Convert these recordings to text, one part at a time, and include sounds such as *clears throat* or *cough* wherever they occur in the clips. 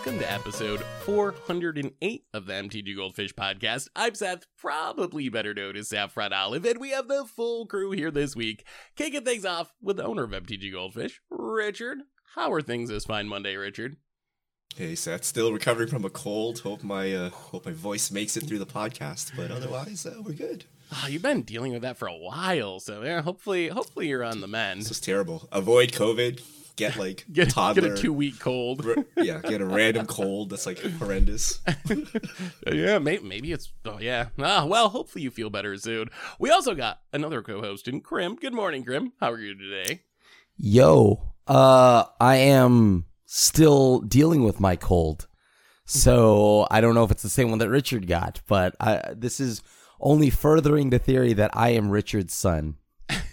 welcome to episode 408 of the MTG Goldfish podcast. I'm Seth, probably better known as Saffron Olive, and we have the full crew here this week, kicking things off with the owner of MTG Goldfish, Richard. How are things this fine Monday, Richard? Hey Seth, still recovering from a cold. Hope my uh, hope my voice makes it through the podcast, but otherwise uh, we're good. Oh, you've been dealing with that for a while, so yeah, hopefully, hopefully you're on the mend. This is terrible. Avoid COVID. Get like Get, *laughs* toddler. get a two week cold. r- yeah, get a random cold that's like horrendous. *laughs* yeah, maybe, maybe it's. Oh, yeah. Ah, well, hopefully you feel better soon. We also got another co host in Krim. Good morning, Krim. How are you today? Yo, uh, I am still dealing with my cold. So I don't know if it's the same one that Richard got, but I, this is only furthering the theory that I am Richard's son. *laughs*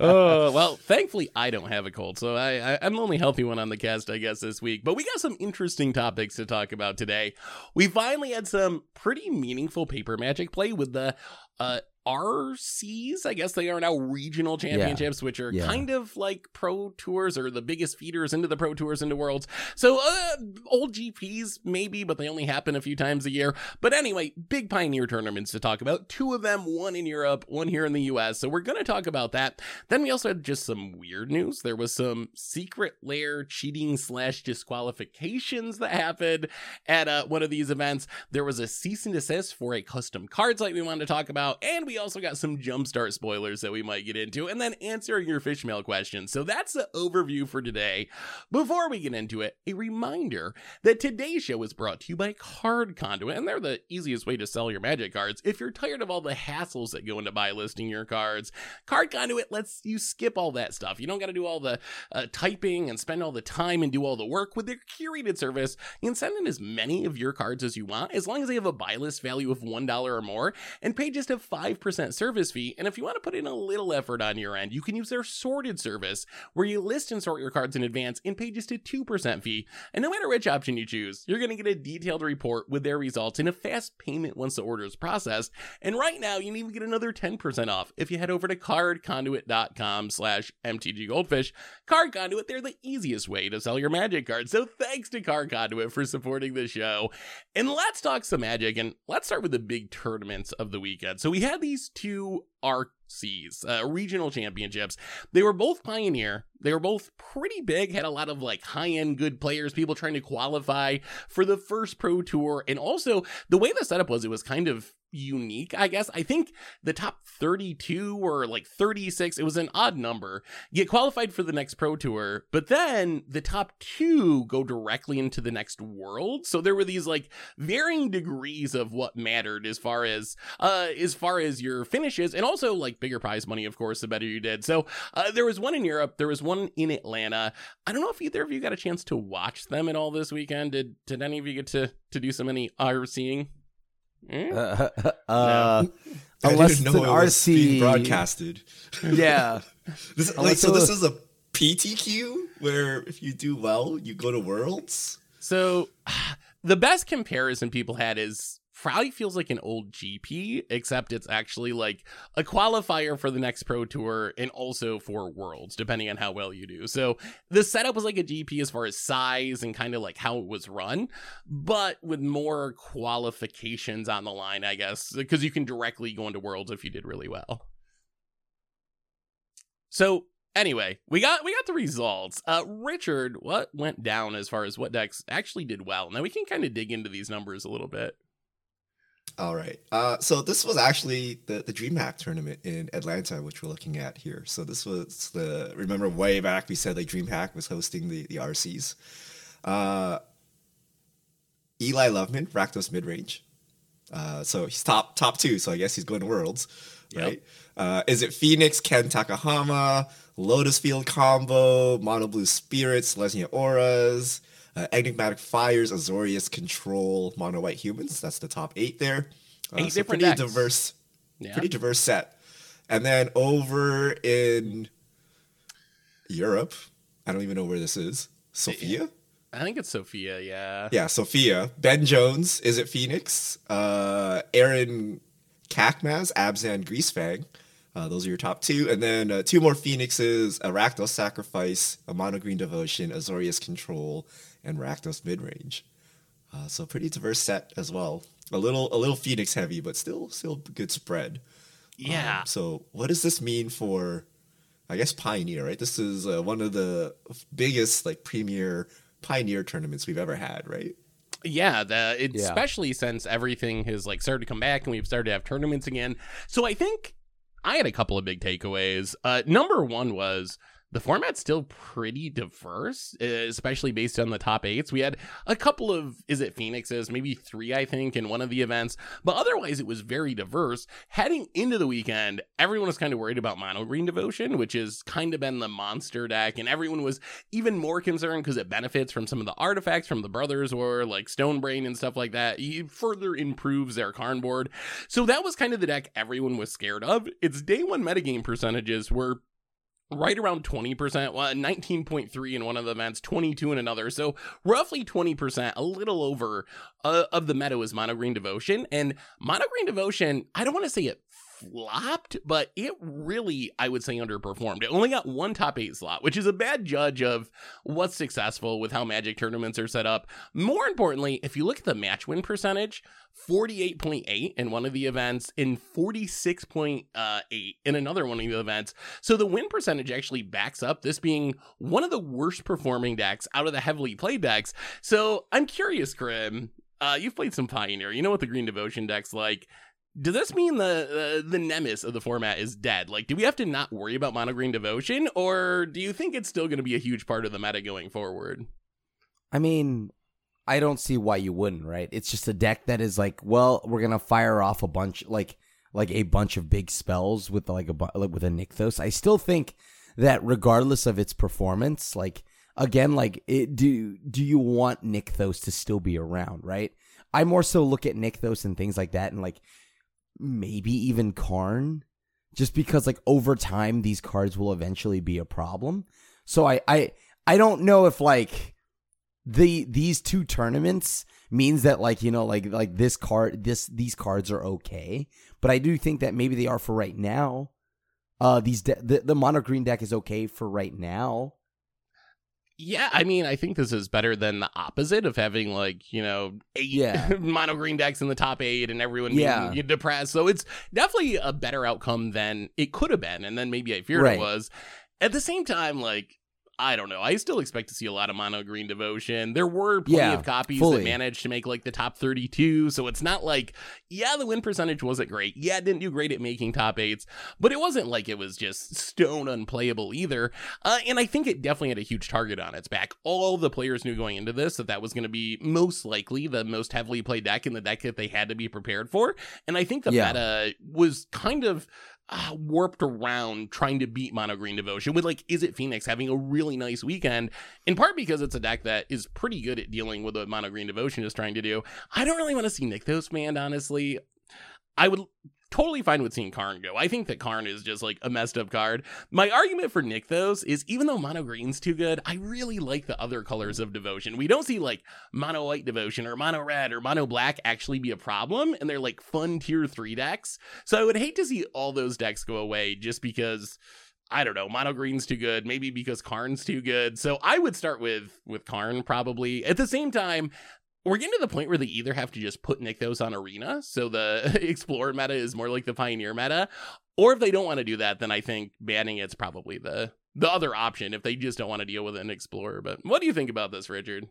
oh well, thankfully I don't have a cold, so I, I I'm the only healthy one on the cast, I guess, this week. But we got some interesting topics to talk about today. We finally had some pretty meaningful paper magic play with the uh RCs, I guess they are now regional championships, which are Yeah. kind of like pro tours or the biggest feeders into the pro tours into worlds. So, uh, old GPs, maybe, but they only happen a few times a year. But anyway, big pioneer tournaments to talk about. Two of them, one in Europe, one here in the US. So, we're going to talk about that. Then we also had just some weird news. There was some secret lair cheating slash disqualifications that happened at uh, one of these events. There was a cease and desist for a custom card site we wanted to talk about, and we also got some jumpstart spoilers that we might get into, and then answering your fish mail questions. So that's the overview for today. Before we get into it, a reminder that today's show is brought to you by Card Conduit, and they're the easiest way to sell your magic cards. If you're tired of all the hassles that go into buy listing your cards, Card Conduit lets you skip all that stuff. You don't got to do all the uh, typing and spend all the time and do all the work with their curated service. You can send in as many of your cards as you want, as long as they have a buy list value of $1 or more, and pay just a 5% service fee. And if you want to put in a little effort on your end, you can use their sorted service, where you list and sort your cards in advance and pay just a 2% fee. And no matter which option you choose, you're going to get a detailed report with their results and a fast payment once the order is processed. And right now, you can even get another 10% off if you head over to cardconduit.com slash mtggoldfish. Card Conduit, they're the easiest way to sell your magic cards. So thanks to Card Conduit for supporting the show. And let's talk some magic, and let's start with the big tournaments of the weekend. So we had these two RCs, uh, regional championships. They were both Pioneer. They were both pretty big, had a lot of like high end good players, people trying to qualify for the first pro tour. And also, the way the setup was, it was kind of unique, I guess. I think the top 32 or like 36, it was an odd number, get qualified for the next pro tour, but then the top two go directly into the next world. So there were these like varying degrees of what mattered as far as uh as far as your finishes and also like bigger prize money of course the better you did so uh, there was one in europe there was one in atlanta i don't know if either of you got a chance to watch them at all this weekend did did any of you get to to do some any rcing Eh? Uh, *laughs* uh, I *laughs* unless didn't it's know an it being RC. broadcasted. *laughs* Yeah. This, like, so this is a PTQ where if you do well, you go to Worlds. So *sighs* the best comparison people had is probably feels like an old GP, except it's actually like a qualifier for the next pro tour and also for worlds, depending on how well you do. So the setup was like a GP as far as size and kind of like how it was run, but with more qualifications on the line, I guess, because you can directly go into worlds if you did really well. So anyway, we got we got the results. Uh Richard, what went down as far as what decks actually did well? Now we can kind of dig into these numbers a little bit. All right. Uh, so this was actually the the DreamHack tournament in Atlanta, which we're looking at here. So this was the remember way back we said like DreamHack was hosting the the RCs. Uh, Eli Loveman, Rakdos mid range. Uh, so he's top top two. So I guess he's going to Worlds, Yep. right? Uh, Izzet Phoenix, Ken Takahama, Lotus Field combo, Mono Blue Spirits, Selesnya Auras, uh, Enigmatic Fires, Azorius Control, Mono White Humans? That's the top eight there. Uh, Eight so different pretty decks. diverse, Yeah. pretty diverse set. And then over in Europe, I don't even know where this is. Sofia. I think it's Sofia, yeah. Yeah, Sofia. Ben Jones Izzet Phoenix. Uh, Aaron Kakmaz, Abzan Greasefang. Uh, those are your top two, and then uh, two more Phoenixes: a Rakdos Sacrifice, a Mono Green Devotion, Azorius Control, and Rakdos Midrange. Uh, so pretty diverse set as well. A little a little Phoenix heavy, but still still good spread. Yeah. Um, so what does this mean for, I guess Pioneer? Right. This is uh, one of the biggest like premier Pioneer tournaments we've ever had. Right. Yeah, the it, Yeah. especially since everything has like started to come back and we've started to have tournaments again. So I think I had a couple of big takeaways. Uh, number one was the format's still pretty diverse, uh, especially based on the top eights. We had a couple of Izzet Phoenixes, maybe three, I think, in one of the events, but otherwise it was very diverse. Heading into the weekend, everyone was kind of worried about Mono Green Devotion, which has kind of been the monster deck, and everyone was even more concerned because it benefits from some of the artifacts from the brothers or like Stone Brain and stuff like that. It further improves their Karn board. So that was kind of the deck everyone was scared of. Its day one metagame percentages were right around 20%, well, 19.3 in one of the events, 22 in another. So roughly 20%, a little over uh, of the meta was Mono Green Devotion. And Mono Green Devotion, I don't want to say it flopped, but it really, I would say, underperformed. It only got one top eight slot, which is a bad judge of what's successful with how Magic tournaments are set up. More importantly, if you look at the match win percentage, 48.8 in one of the events and 46.8 in another one of the events. So the win percentage actually backs up this being one of the worst performing decks out of the heavily played decks. So I'm curious, Grim. Uh, you've played some Pioneer. You know what the Green Devotion deck's like. Does this mean the uh, the nemesis of the format is dead? Like, do we have to not worry about Mono Green Devotion, or do you think it's still going to be a huge part of the meta going forward? I mean, I don't see why you wouldn't, right? It's just a deck that is like, well, we're gonna fire off a bunch, like, like a bunch of big spells with like a like with a Nykthos. I still think that regardless of its performance, like again, like it, do do you want Nykthos to still be around, right? I more so look at Nykthos and things like that, and like maybe even Karn, just because like over time these cards will eventually be a problem. So I I I don't know if like the these two tournaments means that like you know like like this card this these cards are okay. But i do think that maybe they are for right now. Uh these de- the, the mono green deck is okay for right now Yeah, I mean, I think this is better than the opposite of having like you know eight Yeah. *laughs* mono green decks in the top eight and everyone Yeah. being *laughs* depressed. So it's definitely a better outcome than it could have been, and then maybe I feared Right. it was. At the same time, like. I don't know. I still expect to see a lot of mono green devotion. There were plenty Yeah, of copies fully. that managed to make like the top 32. So it's not like, yeah, the win percentage wasn't great. Yeah, it didn't do great at making top eights, but it wasn't like it was just stone unplayable either. Uh, and I think it definitely had a huge target on its back. All the players knew going into this that that was going to be most likely the most heavily played deck and the deck that they had to be prepared for. And I think the Yeah. meta was kind of uh, warped around trying to beat Mono Green Devotion with like, Izzet Phoenix having a really nice weekend? In part because it's a deck that is pretty good at dealing with what Mono Green Devotion is trying to do. I don't really want to see Nykthos manned, honestly. I would totally fine with seeing Karn go. I think that Karn is just like a messed up card. My argument for Nick Nykthos is even though Mono Green's too good, I really like the other colors of Devotion. We don't see like Mono White Devotion or Mono Red or Mono Black actually be a problem, and they're like fun tier 3 decks. So I would hate to see all those decks go away just because. I don't know. Mono green's too good. Maybe because Karn's too good. So I would start with with Karn probably. At the same time, we're getting to the point where they either have to just put Nykthos on Arena, so the *laughs* Explorer meta is more like the Pioneer meta, or if they don't want to do that, then I think banning it's probably the the other option if they just don't want to deal with an Explorer. But what do you think about this, Richard?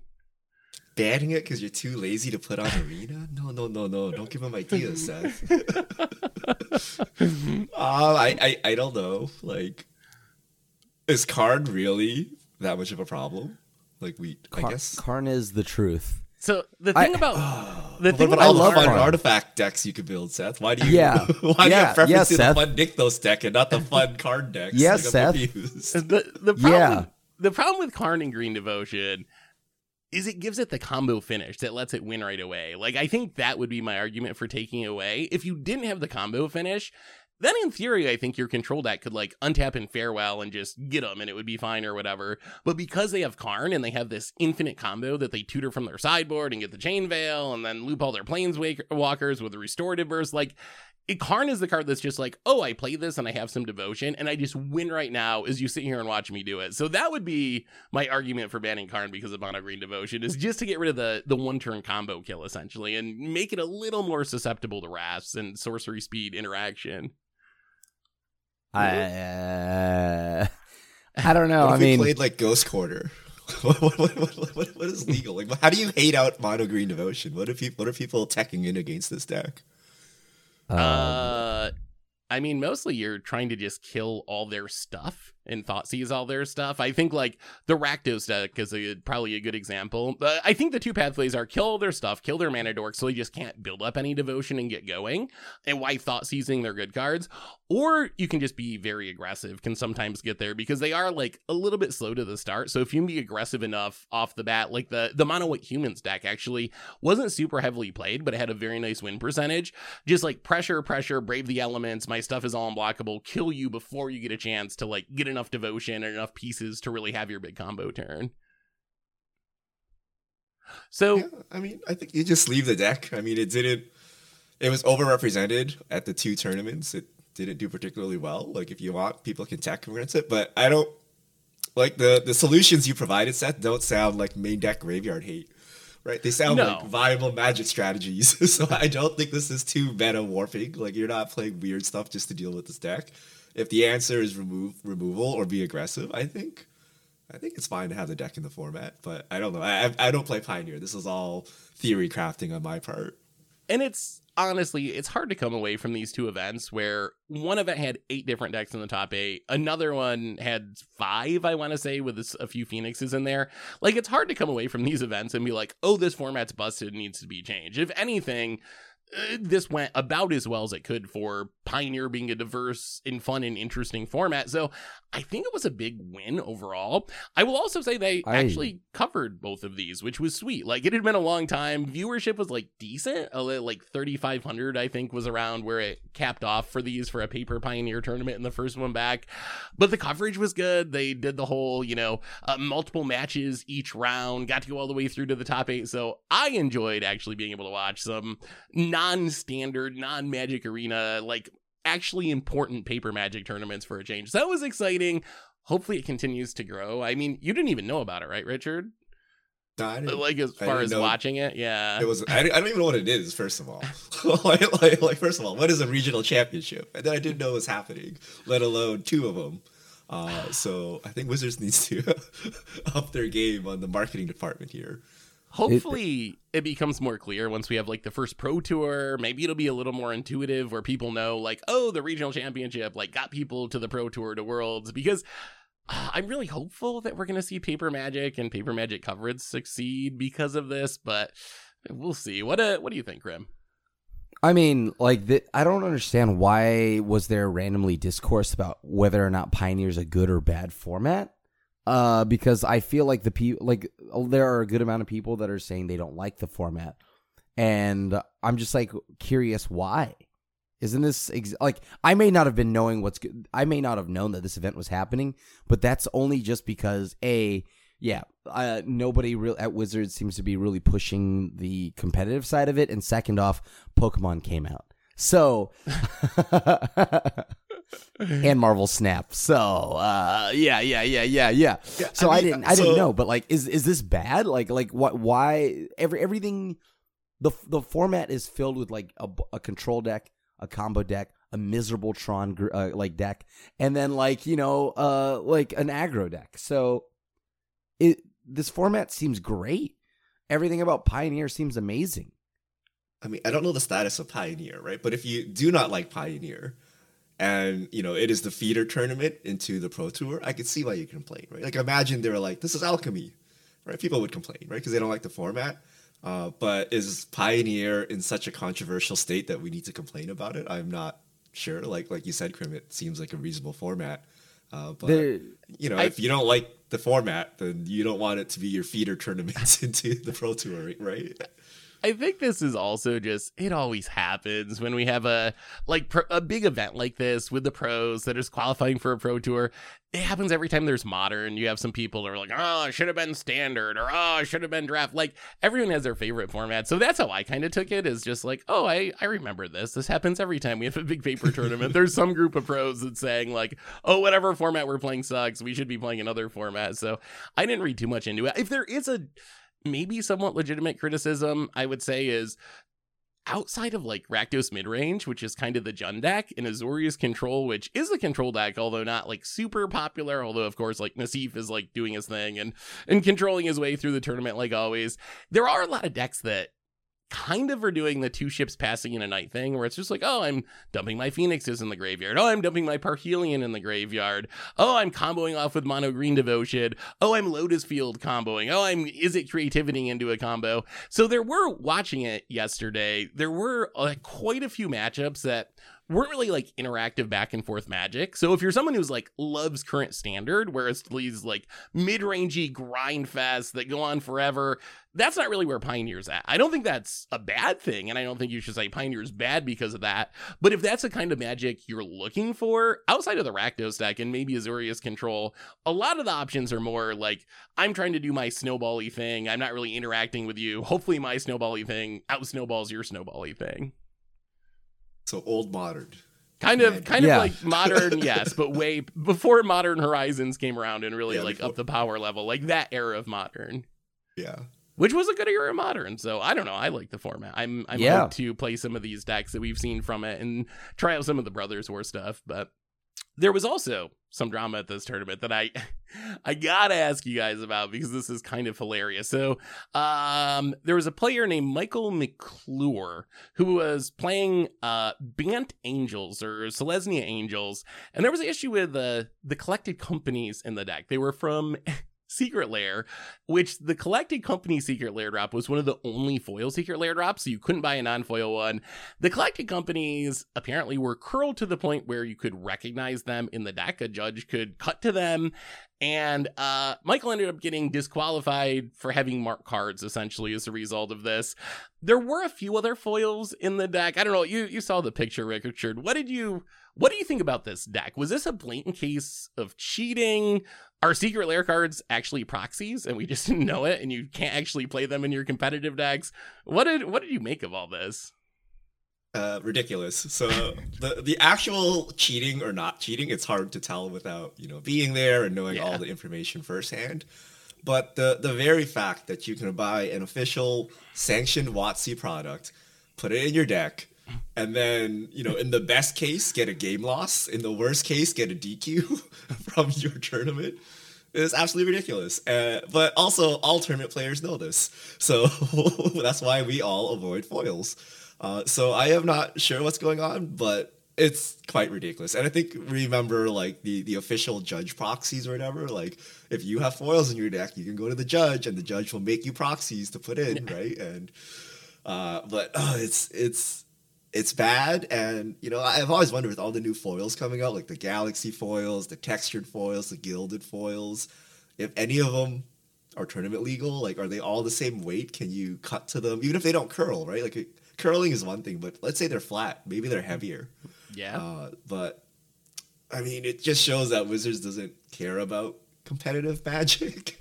Banning it because you're too lazy to put on arena? No, no, no, no. Don't give him ideas, *laughs* Seth. um, I, I, I don't know. Like, is Karn really that much of a problem? Like, we, I guess. Karn is the truth So the I- thing about *sighs* the thing about about all the love fun Karn. artifact decks you could build, Seth? Why do you? Yeah. *laughs* Why do you Yeah, have preference yeah, to the Seth. fun Nykthos deck and not the fun card decks? Yeah, Like, Seth. *laughs* the the problem Yeah. the problem with Karn and Green Devotion is it gives it the combo finish that lets it win right away. Like I think that would be my argument for taking it away. If you didn't have the combo finish, then in theory, I think your control deck could like untap and farewell and just get them and it would be fine or whatever. But because they have Karn and they have this infinite combo that they tutor from their sideboard and get the Chain Veil and then loop all their Planeswalkers with the Restorative Burst, like it, Karn is the card that's just like, oh, I play this and I have some devotion and I just win right now as you sit here and watch me do it. So that would be my argument for banning Karn because of mono green devotion is just to get rid of the the one turn combo kill essentially and make it a little more susceptible to Wraths and sorcery speed interaction. I uh, *laughs* I don't know. What I if we mean, played like Ghost Quarter. *laughs* what, what, what, what, what, what is legal? Like, how do you hate out mono green devotion? What are people? What are people attacking in against this deck? um, uh I mean, mostly you're trying to just kill all their stuff and Thoughtseize all their stuff. I think like the Rakdos deck is a, probably a good example. Uh, I think the two pathways are kill their stuff, kill their mana dork, so they just can't build up any devotion and get going, and why Thoughtseizing their good cards. Or you can just be very aggressive, can sometimes get there because they are like a little bit slow to the start. So if you can be aggressive enough off the bat, like the the mono white humans deck actually wasn't super heavily played, but it had a very nice win percentage. Just like pressure, pressure, brave the elements. My stuff is all unblockable. Kill you before you get a chance to like get enough devotion and enough pieces to really have your big combo turn. So Yeah, I mean, I think you just leave the deck. I mean, it didn't. It was overrepresented at the two tournaments. It didn't do particularly well. Like, if you want, people can tech against it, but I don't like the the solutions you provided. Seth don't sound like main deck graveyard hate, right? They sound No. like viable magic strategies. *laughs* so I don't think this is too meta warping. Like, you're not playing weird stuff just to deal with this deck. If the answer is remove removal or be aggressive, I think I think it's fine to have the deck in the format, but I don't know. I, I don't play Pioneer. This is all theory crafting on my part. and it's honestly it's hard to come away from these two events where one event had eight different decks in the top eight another one had five i want to say with a few phoenixes in there like it's hard to come away from these events and be like oh this format's busted needs to be changed if anything uh, this went about as well as it could for Pioneer being a diverse and fun and interesting format. So I think it was a big win overall. I will also say they I- actually covered both of these, which was sweet. Like it had been a long time. Viewership was like decent, like 3,500, I think, was around where it capped off for these for a paper Pioneer tournament in the first one back. But the coverage was good. They did the whole, you know, uh, multiple matches each round, got to go all the way through to the top eight. So I enjoyed actually being able to watch some non-standard, non-magic arena, like actually important paper magic tournaments for a change. So that was exciting. Hopefully it continues to grow. I mean, you didn't even know about it, right, Richard? No, Like as far as know- watching it, yeah. it was. I, I don't even know what it is. First of all, *laughs* like, like, like, first of all, what is a regional championship? And then I didn't know it was happening, let alone two of them. Uh, so I think Wizards needs to *laughs* up their game on the marketing department here. Hopefully it becomes more clear once we have like the first pro tour. Maybe it'll be a little more intuitive where people know like, oh, the regional championship like got people to the pro tour to worlds because uh, I'm really hopeful that we're going to see paper magic and paper magic coverage succeed because of this, but we'll see. What uh, what do you think, Grim? I mean, like, the, I don't understand why was there randomly discourse about whether or not Pioneer's a good or bad format. Uh, because I feel like the people, like, there are a good amount of people that are saying they don't like the format, and I'm just like curious why. Isn't this ex- like I may not have been knowing what's good. I may not have known that this event was happening, but that's only just because a yeah, uh, nobody real at Wizards seems to be really pushing the competitive side of it, and second off, Pokemon came out, so *laughs* *laughs* and Marvel Snap. So uh, yeah, yeah, yeah, yeah, yeah. Yeah, So I I, didn't, I didn't know, but like, is is this bad? Like, like what? Why every everything? The the format is filled with like a, a control deck, a combo deck, a miserable Tron gr- uh, like deck, and then like you know, uh, like an aggro deck. So it this format seems great. Everything about Pioneer seems amazing. I mean, I don't know the status of Pioneer, right? But if you do not like Pioneer, and you know it is the feeder tournament into the Pro Tour, I could see why you complain, right? Like imagine they were like, "This is alchemy," right? People would complain, right? Because they don't like the format. Uh, but is Pioneer in such a controversial state that we need to complain about it? I'm not sure. Like like you said, Krim, it seems like a reasonable format. Uh, but you know, I- if you don't like the format, then you don't want it to be your feeder tournament *laughs* into the Pro Tour, right? I think this is also just it always happens when we have a like pro, a big event like this with the pros that is qualifying for a pro tour. It happens every time there's modern. You have some people who are like, "Oh, it should have been standard," or "Oh, it should have been draft." Like everyone has their favorite format, so that's how I kind of took it. Is just like, "Oh, I I remember this. This happens every time we have a big paper tournament." There's some group of pros that's saying like, "Oh, whatever format we're playing sucks. We should be playing another format." So I didn't read too much into it. If there is a maybe somewhat legitimate criticism, I would say is outside of like Rakdos midrange, which is kind of the Jund deck, and Azorius control, which is a control deck, although not like super popular. Although of course, like Nassif is like doing his thing and and controlling his way through the tournament like always. There are a lot of decks that kind of are doing the two ships passing in a night thing where it's just like, oh, I'm dumping my phoenixes in the graveyard. Oh, I'm dumping my Parhelion in the graveyard. Oh, I'm comboing off with mono green devotion. Oh, I'm Lotus Field comboing. Oh, I'm Izzet creativity into a combo. So there were watching it yesterday. There were uh, quite a few matchups that weren't really like interactive back and forth magic. So if you're someone who's like loves current standard, where it's these like mid rangey grind fests that go on forever, that's not really where Pioneer's at. I don't think that's a bad thing, and I don't think you should say Pioneer's bad because of that. But if that's the kind of magic you're looking for, outside of the Rakdos deck and maybe Azorius control, a lot of the options are more like I'm trying to do my snowbally thing. I'm not really interacting with you. Hopefully, my snowbally thing out snowballs your snowbally thing. So old modern. Kind of, Magic. kind of like modern, *laughs* yes, but way before Modern Horizons came around and really Yeah, like before- up the power level, like that era of Modern. Yeah. which was a good era of modern. So I don't know. I like the format. I'm I'm Yeah. to play some of these decks that we've seen from it and try out some of the Brothers War stuff. But there was also some drama at this tournament that I *laughs* I gotta ask you guys about because this is kind of hilarious. So um there was a player named Michael McClure who was playing uh Bant Angels or Selesnya Angels, and there was an issue with the the collected companies in the deck. They were from *laughs* Secret Lair, which the collected company Secret Lair drop was one of the only foil Secret Lair drops, so you couldn't buy a non foil one. The collected companies apparently were curled to the point where you could recognize them in the deck. A judge could cut to them. And uh, Michael ended up getting disqualified for having marked cards, essentially, as a result of this. There were a few other foils in the deck. I don't know. You you saw the picture, Richard. What did you what do you think about this deck? Was this a blatant case of cheating? Are secret lair cards actually proxies and we just *laughs* didn't know it and you can't actually play them in your competitive decks? What did what did you make of all this? Uh, ridiculous. So the the actual cheating or not cheating, it's hard to tell without you know being there and knowing Yeah. all the information firsthand. But the the very fact that you can buy an official sanctioned WotC product, put it in your deck, and then you know in the best case get a game loss, in the worst case get a DQ *laughs* from your tournament. it's absolutely ridiculous. Uh, but also, all tournament players know this, so *laughs* that's why we all avoid foils. Uh, so I am not sure what's going on, but it's quite ridiculous. And I think remember like the the official judge proxies or whatever. Like if you have foils in your deck, you can go to the judge, and the judge will make you proxies to put in, right? And uh, but uh, it's it's it's bad. And you know i've always wondered with all the new foils coming out like the galaxy foils the textured foils the gilded foils if any of them are tournament legal like are they all the same weight? Can you cut to them? Even if they don't curl right? Like curling is one thing but let's say they're flat maybe they're heavier. Yeah. uh, but I mean, it just shows that Wizards doesn't care about competitive *laughs* magic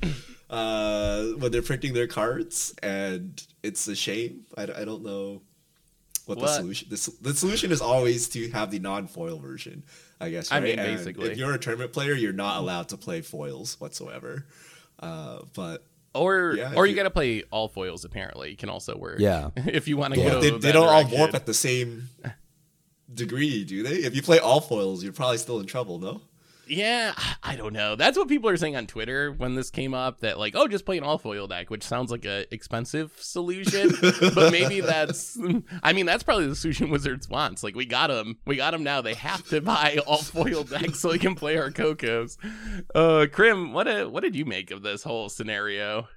uh, when they're printing their cards, and it's a shame. I, I don't know what, the solution. The, the solution is always to have the non-foil version, I guess. I Right? mean, And basically. if you're a tournament player, you're not allowed to play foils whatsoever. Uh, but or yeah, or you you- got to play all foils. Apparently, it can also work. Yeah. *laughs* if you want to yeah, go. they, they don't all direction. warp at the same degree, do they? If you play all foils, you're probably still in trouble. No. Yeah, I don't know. That's what people are saying on Twitter when this came up. That like, oh, just play an all foil deck, which sounds like a expensive solution. but maybe *laughs* that's. I mean, that's probably the solution Wizards wants. Like, we got them. We got them now. They have to buy *laughs* all foil decks so they can play our Cocos. Uh, Krim, what a, what did you make of this whole scenario?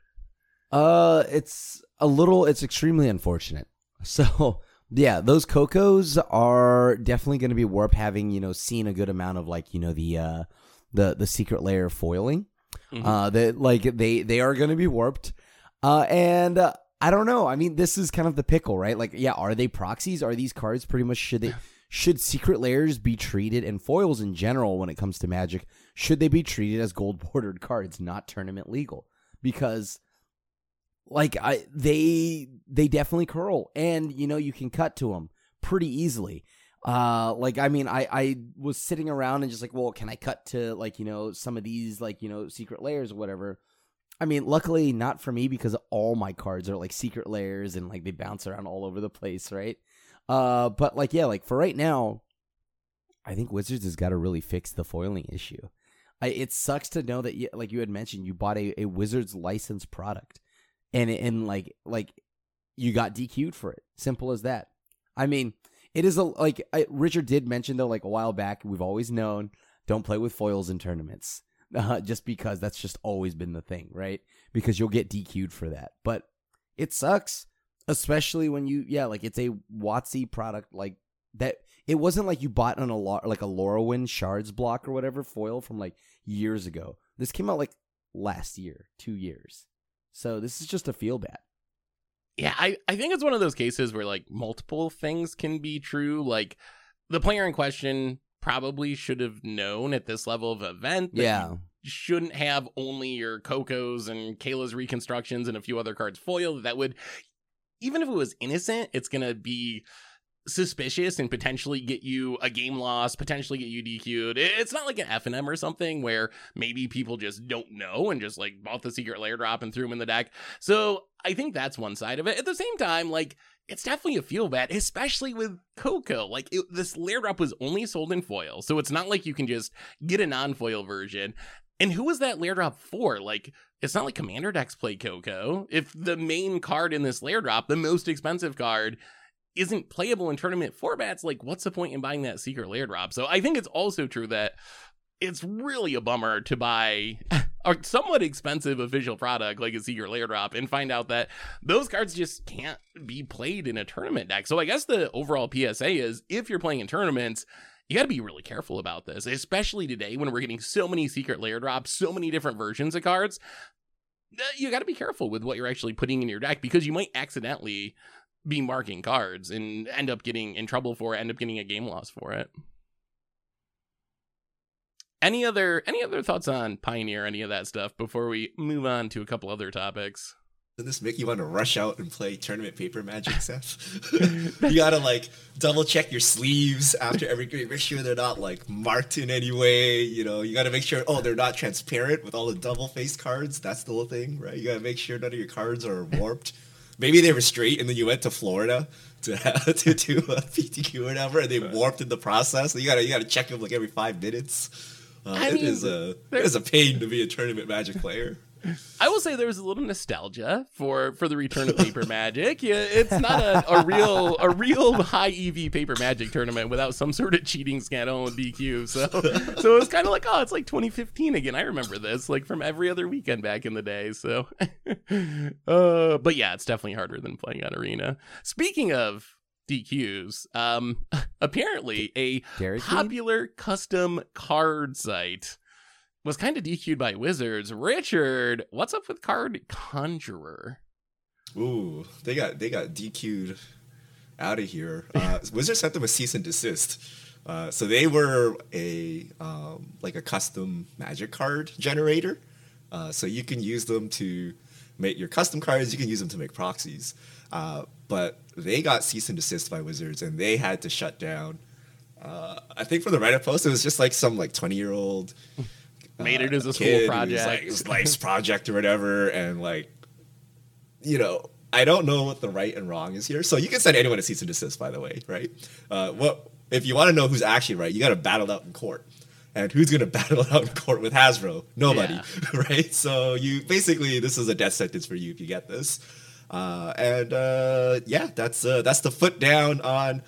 Uh, it's a little. It's extremely unfortunate. *laughs* So yeah, those cocos are definitely going to be warped. Having you know seen a good amount of like you know the uh the the secret lair foiling. Mhm. Uh, that like they they are going to be warped. Uh, and uh, I don't know. I mean, this is kind of the pickle, right? Like, yeah, are they proxies? Are these cards pretty much should they should secret lairs be treated and foils in general when it comes to Magic? Should they be treated as gold bordered *laughs* cards, not tournament legal? Because like I they they definitely curl and you know you can cut to them pretty easily. Uh like I mean I I was sitting around and just like, well, can I cut to like, you know, some of these like, you know, secret lairs or whatever. I mean, luckily not for me because all my cards are like secret lairs and like they bounce around all over the place, right? Uh but like yeah, like for right now, I think Wizards has got to really fix the foiling issue. I, it sucks to know that you, like you had mentioned you bought a, a Wizards licensed product and and like like you got DQ'd for it. Simple as that. I mean, it is a like I, Richard did mention though, like a while back. We've always known don't play with foils in tournaments, *laughs* uh, just because that's just always been the thing, right? Because you'll get DQ'd for that. But it sucks, especially when you yeah, like it's a WotC product like that. It wasn't like you bought on a like a Lorwyn shards block or whatever foil from like years ago. This came out like last year, two years. So this is just a feel bad. Yeah, I, I think it's one of those cases where like multiple things can be true. Like the player in question probably should have known at this level of event that Yeah. you shouldn't have only your Cocos and Kayla's reconstructions and a few other cards foiled. That would even if it was innocent, it's gonna be suspicious and potentially get you a game loss, potentially get you DQ'd. It's not like an FNM or something where maybe people just don't know and just like bought the secret lair drop and threw them in the deck. So I think that's one side of it. At the same time, like it's definitely a feel bad, especially with Coco. Like it, this lair drop was only sold in foil, so it's not like you can just get a non-foil version. And who was that lair drop for? Like, it's not like Commander decks play Coco. If the main card in this lair drop, the most expensive card, isn't playable in tournament formats, like what's the point in buying that secret lair drop? So I think it's also true that it's really a bummer to buy *laughs* a somewhat expensive official product like a secret lair drop and find out that those cards just can't be played in a tournament deck. So I guess the overall PSA is if you're playing in tournaments, you got to be really careful about this, especially today when we're getting so many secret layer drops, so many different versions of cards. Uh, You got to be careful with what you're actually putting in your deck because you might accidentally be marking cards and end up getting in trouble for it, end up getting a game loss for it. Any other any other thoughts on Pioneer, any of that stuff before we move on to a couple other topics? Does this make you want to rush out and play tournament paper magic, *laughs* Seth? *laughs* you gotta like double check your sleeves after every game. Make sure they're not like marked in any way. You know, you gotta make sure oh they're not transparent with all the double face cards. That's the whole thing, right? You gotta make sure none of your cards are warped. Maybe they were straight and then you went to Florida to *laughs* to do a PTQ or whatever, and they warped in the process. You gotta you gotta check them like every five minutes. Uh, it mean, is a it is a pain to be a tournament magic player. I will say there was a little nostalgia for for the return of Paper Magic. Yeah, it's not a, a real a real high EV Paper Magic tournament without some sort of cheating scandal and DQ. So so it was kind of like oh, it's like 2015 again. I remember this like from every other weekend back in the day. So, *laughs* uh, but yeah, it's definitely harder than playing on Arena. Speaking of DQs, um, *laughs* apparently a Dairy popular custom card site was kind of DQ'd by Wizards. Richard, what's up with Card Conjurer? Ooh, they got they got DQ'd out of here. *laughs* Uh, Wizards sent them a cease and desist. Uh, so they were a um, like a custom magic card generator. Uh, so you can use them to make your custom cards. You can use them to make proxies. Uh, but they got cease and desist by Wizards, and they had to shut down. Uh, I think for the Reddit post, it was just like some like twenty year old *laughs* Made it as a school project. like his life's project or whatever, and like, you know, I don't know what the right and wrong is here. So you can send anyone a cease and desist, by the way, right? Uh, what if you want to know who's actually right? You got to battle it out in court, and who's going *laughs* to battle it out in court with Hasbro? Nobody, Yeah. *laughs* right? So you basically this is a death sentence for you if you get this. Uh, and uh, yeah, that's uh, that's the foot down on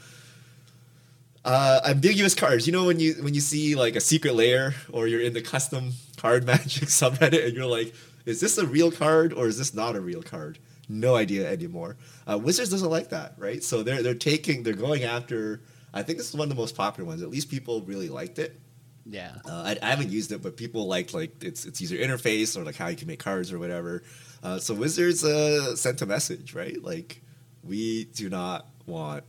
uh, ambiguous cards. You know when you when you see like a secret lair or you're in the custom card *laughs* magic subreddit and you're like, is this a real card or is this not a real card? No idea anymore. Uh, Wizards doesn't like that, right? So they're they're taking they're going after. I think this is one of the most popular ones. At least people really liked it. Yeah. Uh, I, I haven't used it, but people liked like its its user interface or like how you can make cards or whatever. Uh, so Wizards uh, sent a message, right? Like we do not want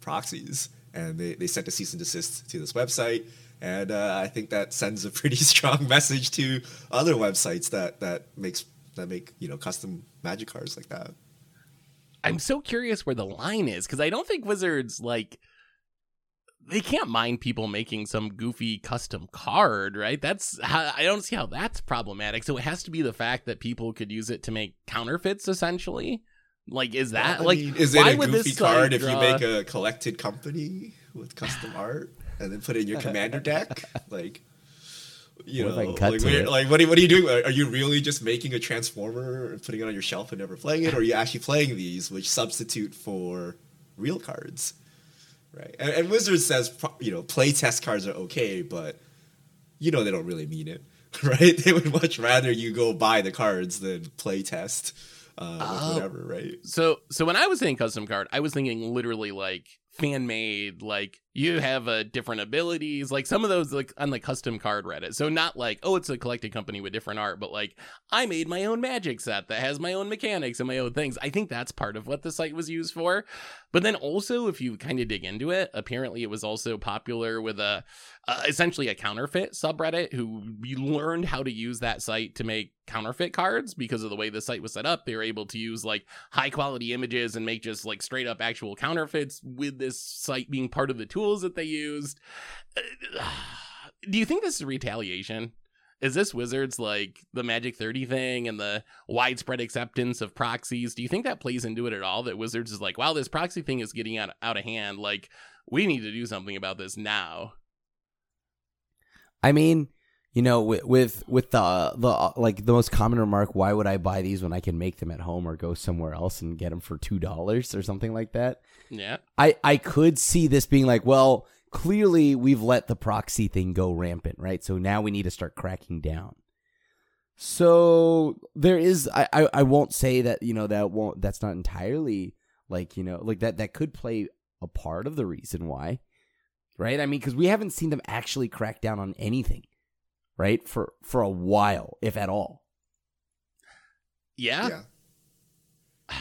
proxies, and they, they sent a cease and desist to this website. And uh, I think that sends a pretty *laughs* strong message to other websites that that makes that make you know custom magic cards like that. I'm so curious where the line is because I don't think Wizards like they can't mind people making some goofy custom card, right? That's how I don't see how that's problematic. So it has to be the fact that people could use it to make counterfeits, essentially. Like, is that I like mean, is it why a would goofy this card site if you make a collected company with custom art and then put it in your commander deck? *laughs* Like, you What know, like, where- like what, are, what are you doing? Are are you really just making a transformer and putting it on your shelf and never playing it, or are you actually playing these, which substitute for real cards? Right, and, and Wizards says you know play test cards are okay, but you know they don't really mean it, *laughs* right? They would much rather you go buy the cards than play test uh, Oh. whatever, right? So so when I was saying custom card, I was thinking literally like fan made, like you have uh, different abilities, like some of those like on the custom card Reddit. So not like oh it's a collected company with different art, but like I made my own magic set that has my own mechanics and my own things. I think that's part of what the site was used for. But then also if you kind of dig into it, apparently it was also popular with a uh, essentially a counterfeit subreddit who learned how to use that site to make counterfeit cards because of the way the site was set up. They were able to use like high quality images and make just like straight up actual counterfeits with this site being part of the tools that they used. *sighs* Do you think this is retaliation? Is this Wizards like the Magic 30 thing and the widespread acceptance of proxies? Do you think that plays into it at all? That Wizards is like, wow, this proxy thing is getting out, out of hand. Like, we need to do something about this now. I mean, you know, with with, with the the like the most common remark, why would I buy these when I can make them at home or go somewhere else and get them for two dollars or something like that? Yeah. I I could see this being like, well, clearly we've let the proxy thing go rampant, right? So now we need to start cracking down. So there is I, I, I won't say that, you know, that won't that's not entirely like, you know, like that that could play a part of the reason why. Right? I mean, cuz we haven't seen them actually crack down on anything, right? For for a while, if at all. Yeah. yeah.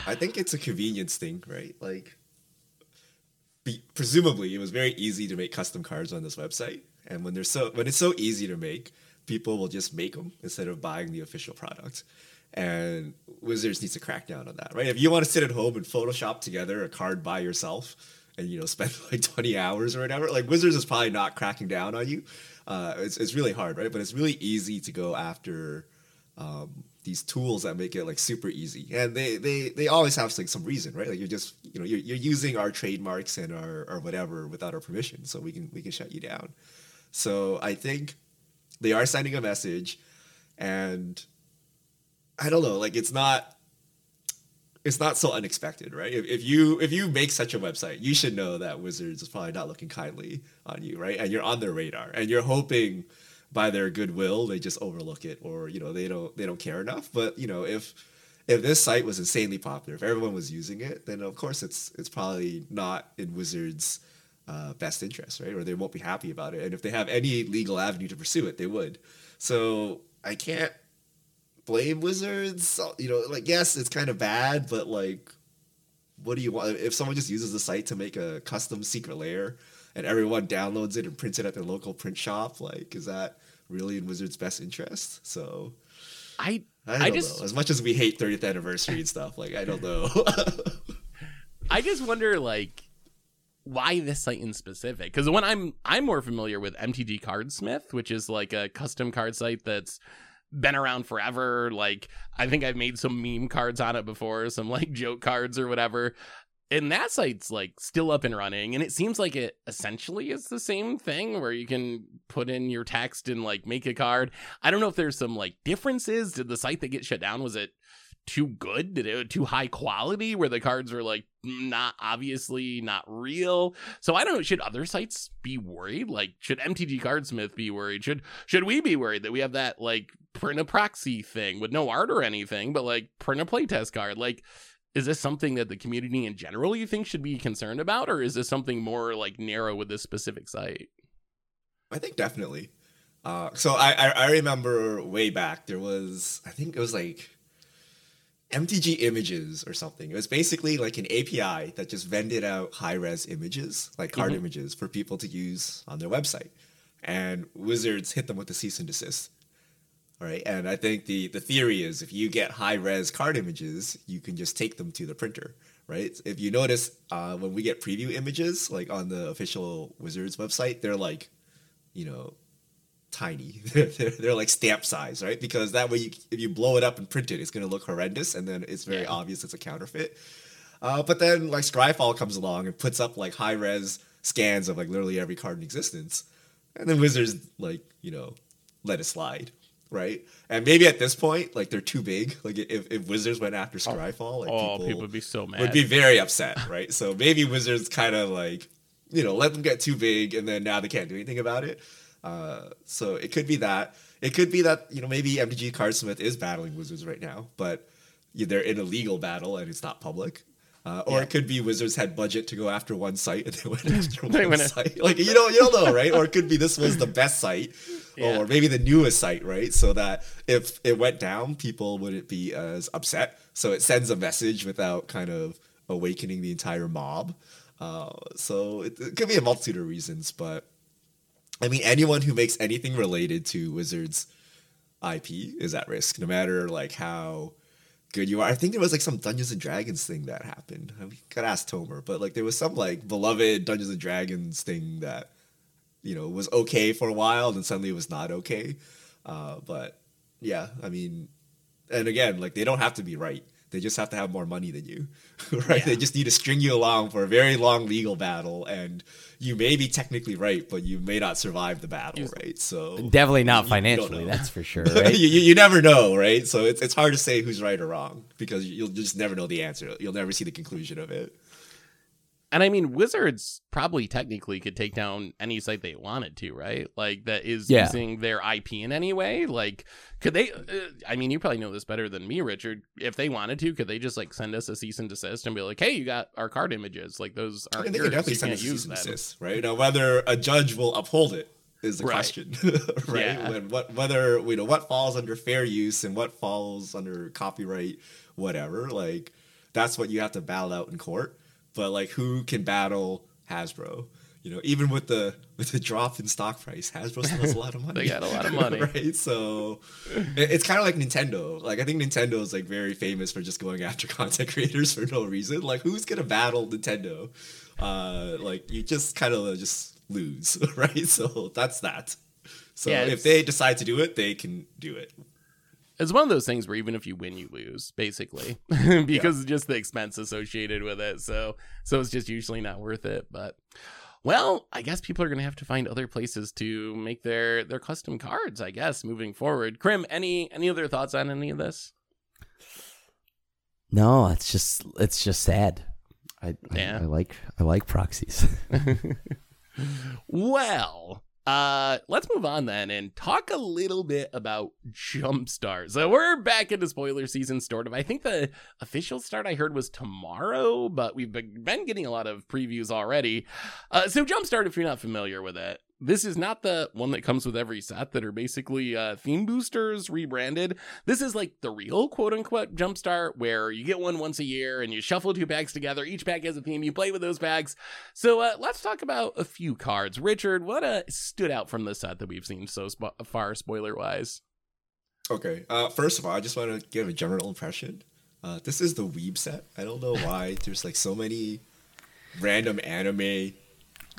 I think it's a convenience thing, right? Like, be, presumably, it was very easy to make custom cards on this website, and when they're so when it's so easy to make, people will just make them instead of buying the official product. And Wizards needs to crack down on that, right? If you want to sit at home and Photoshop together a card by yourself, and you know *laughs* spend like twenty hours or whatever, like Wizards is probably not cracking down on you. Uh, it's it's really hard, right? But it's really easy to go after um, these tools that make it like super easy. And they they they always have like some reason right? Like you're just you know you're, you're using our trademarks and our or whatever without our permission so we can we can shut you down. So i think they are sending a message and i don't know like it's not it's not so unexpected right? If, if you if you make such a website you should know that wizards is probably not looking kindly on you right? And you're on their radar and you're hoping by their goodwill they just overlook it or you know they don't they don't care enough. But you know if if this site was insanely popular if everyone was using it then of course it's it's probably not in wizards uh, best interest right? Or they won't be happy about it. And if they have any legal avenue to pursue it they would. So i can't blame wizards. You know like yes it's kind of bad but like what do you want? If someone just uses the site to make a custom secret lair and everyone downloads it and prints it at their local print shop like is that really in wizards best interest so. I i don't I know. Just- as much as we hate 30th anniversary and stuff like i don't know. *laughs* I just wonder like why this site in specific? Because when i'm i'm more familiar with mtg cardsmith which is like a custom card site that's been around forever. Like i think i've made some meme cards on it before some like joke cards or whatever and that site's like still up and running and it seems like it essentially is the same thing where you can put in your text and like make a card. I don't know if there's some like differences. Did the site that get shut down was it too good? Did it too high quality where the cards were like not obviously not real? So i don't know. Should other sites be worried? Like should mtg cardsmith be worried? Should should we be worried that we have that like print a proxy thing with no art or anything but like print a playtest card? Like is this something that the community in general you think should be concerned about or is this something more like narrow with this specific site I think definitely. Uh, so I, I I remember way back there was I think it was like MTG Images or something. It was basically like an API that just vended out high res images, like card images, for people to use on their website. And Wizards hit them with a cease and desist. All right, and I think the the theory is if you get high res card images, you can just take them to the printer, right? If you notice, uh, when we get preview images, like on the official Wizards website, they're like, you know, tiny. *laughs* they're, they're, they're like stamp size, right? Because that way, you, if you blow it up and print it, it's going to look horrendous, and then it's very Yeah. obvious it's a counterfeit. Uh, but then like Scryfall comes along and puts up like high res scans of like literally every card in existence, and then Wizards like you know let it slide, right? And maybe at this point like they're too big. *laughs* Like if, if Wizards went after Scryfall, like oh, people, people would be so mad. would be very upset, right? so maybe Wizards kind of like you know let them get too big, and then now they can't do anything about it. Uh, so it could be that. It could be that you know maybe MTG Cardsmith is battling Wizards right now, but they're in a legal battle and it's not public. Uh, or Yeah. it could be Wizards had budget to go after one site and they went *laughs* after They one went site. Like you don't you don't know, right? Or it could be this was the best site, Yeah. or maybe the newest site, right? So that if it went down, people wouldn't be as upset. So it sends a message without kind of awakening the entire mob. Uh, so it, it could be a multitude of reasons, but I mean, anyone who makes anything related to Wizards IP is at risk, no matter like how good you are. I think there was like some Dungeons and Dragons thing that happened. I mean, gotta ask Tomer, but like there was some like beloved Dungeons and Dragons thing that you know it was okay for a while, and then suddenly it was not okay. Uh, but yeah, I mean, and again, like they don't have to be right. They just have to have more money than you, *laughs* right? Yeah. They just need to string you along for a very long legal battle, and you may be technically right, but you may not survive the battle, right? So Definitely not financially, that's for sure, *laughs* right? you, you, you never know, right? So it's it's hard to say who's right or wrong because you'll just never know the answer. You'll never see the conclusion of it. And I mean, Wizards probably technically could take down any site they wanted to, right? Like that is Yeah. using their IP in any way. Like, could they? Uh, I mean, you probably know this better than me, Richard. If they wanted to, could they just like send us a cease and desist and be like, "Hey, you got our card images. Like those aren't mean, they yours. can definitely you send us a use cease and desist, right? Now, whether a judge will uphold it is the Right. question, *laughs* right? Yeah. When, what whether you know what falls under fair use and what falls under copyright, whatever. Like that's what you have to battle out in court. But like, who can battle Hasbro? You know, even with the with the drop in stock price, Hasbro still has a lot of money. *laughs* They got a lot of *laughs* money. right? So it's kind of like Nintendo. Like I think Nintendo is like very famous for just going after *laughs* content creators for no reason. Like who's gonna battle Nintendo? Uh, like you just kind of just lose, right? So that's that. So Yeah, if they decide to do it, they can do it. It's one of those things where even if you win, you lose, basically, *laughs* because of just the expense associated with it. So, so it's just usually not worth it. But, well, I guess people are gonna have to find other places to make their their custom cards. I guess moving forward. Krim, any any other thoughts on any of this? No, it's just it's just sad. I, I, I like I like proxies. *laughs* *laughs* well, uh, let's move on then and talk a little bit about Jumpstart. So we're back into spoiler season, sort of. I think the official start I heard was tomorrow, but we've been getting a lot of previews already. Uh, so Jumpstart, if you're not familiar with it, this is not the one that comes with every set that are basically uh, theme boosters rebranded. This is like the real quote unquote Jumpstart, where you get one once a year and you shuffle two packs together. Each pack has a theme. You play with those packs. So uh, let's talk about a few cards. Richard, what uh, stood out from the set that we've seen so spo- far, spoiler wise? Okay. Uh, first of all, I just want to give a general impression. Uh, this is the Weeb set. I don't know why there's like so many random anime.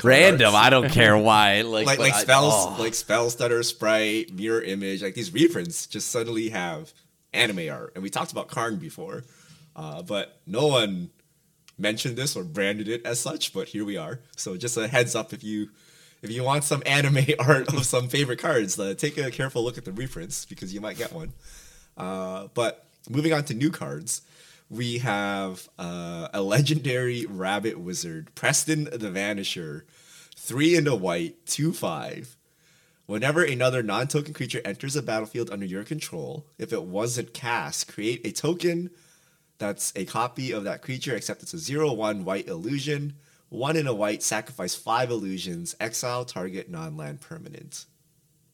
Random. I don't care why. Like *laughs* like like I- spells oh. like spell stutter sprite mirror image like these reprints just suddenly have anime art and we talked about karn before uh, but no one mentioned this or branded it as such but here we are so just a heads up if you if you want some *laughs* anime art of some favorite cards uh, take a careful look at the reprints because you might get one uh, but moving on to new cards we have uh, a legendary rabbit wizard preston the vanisher three into white, two five. Whenever another non-token creature enters a battlefield under your control, if it wasn't cast, create a token that's a copy of that creature, except it's a zero one white illusion. One in a white, sacrifice five illusions, exile target non-land permanent.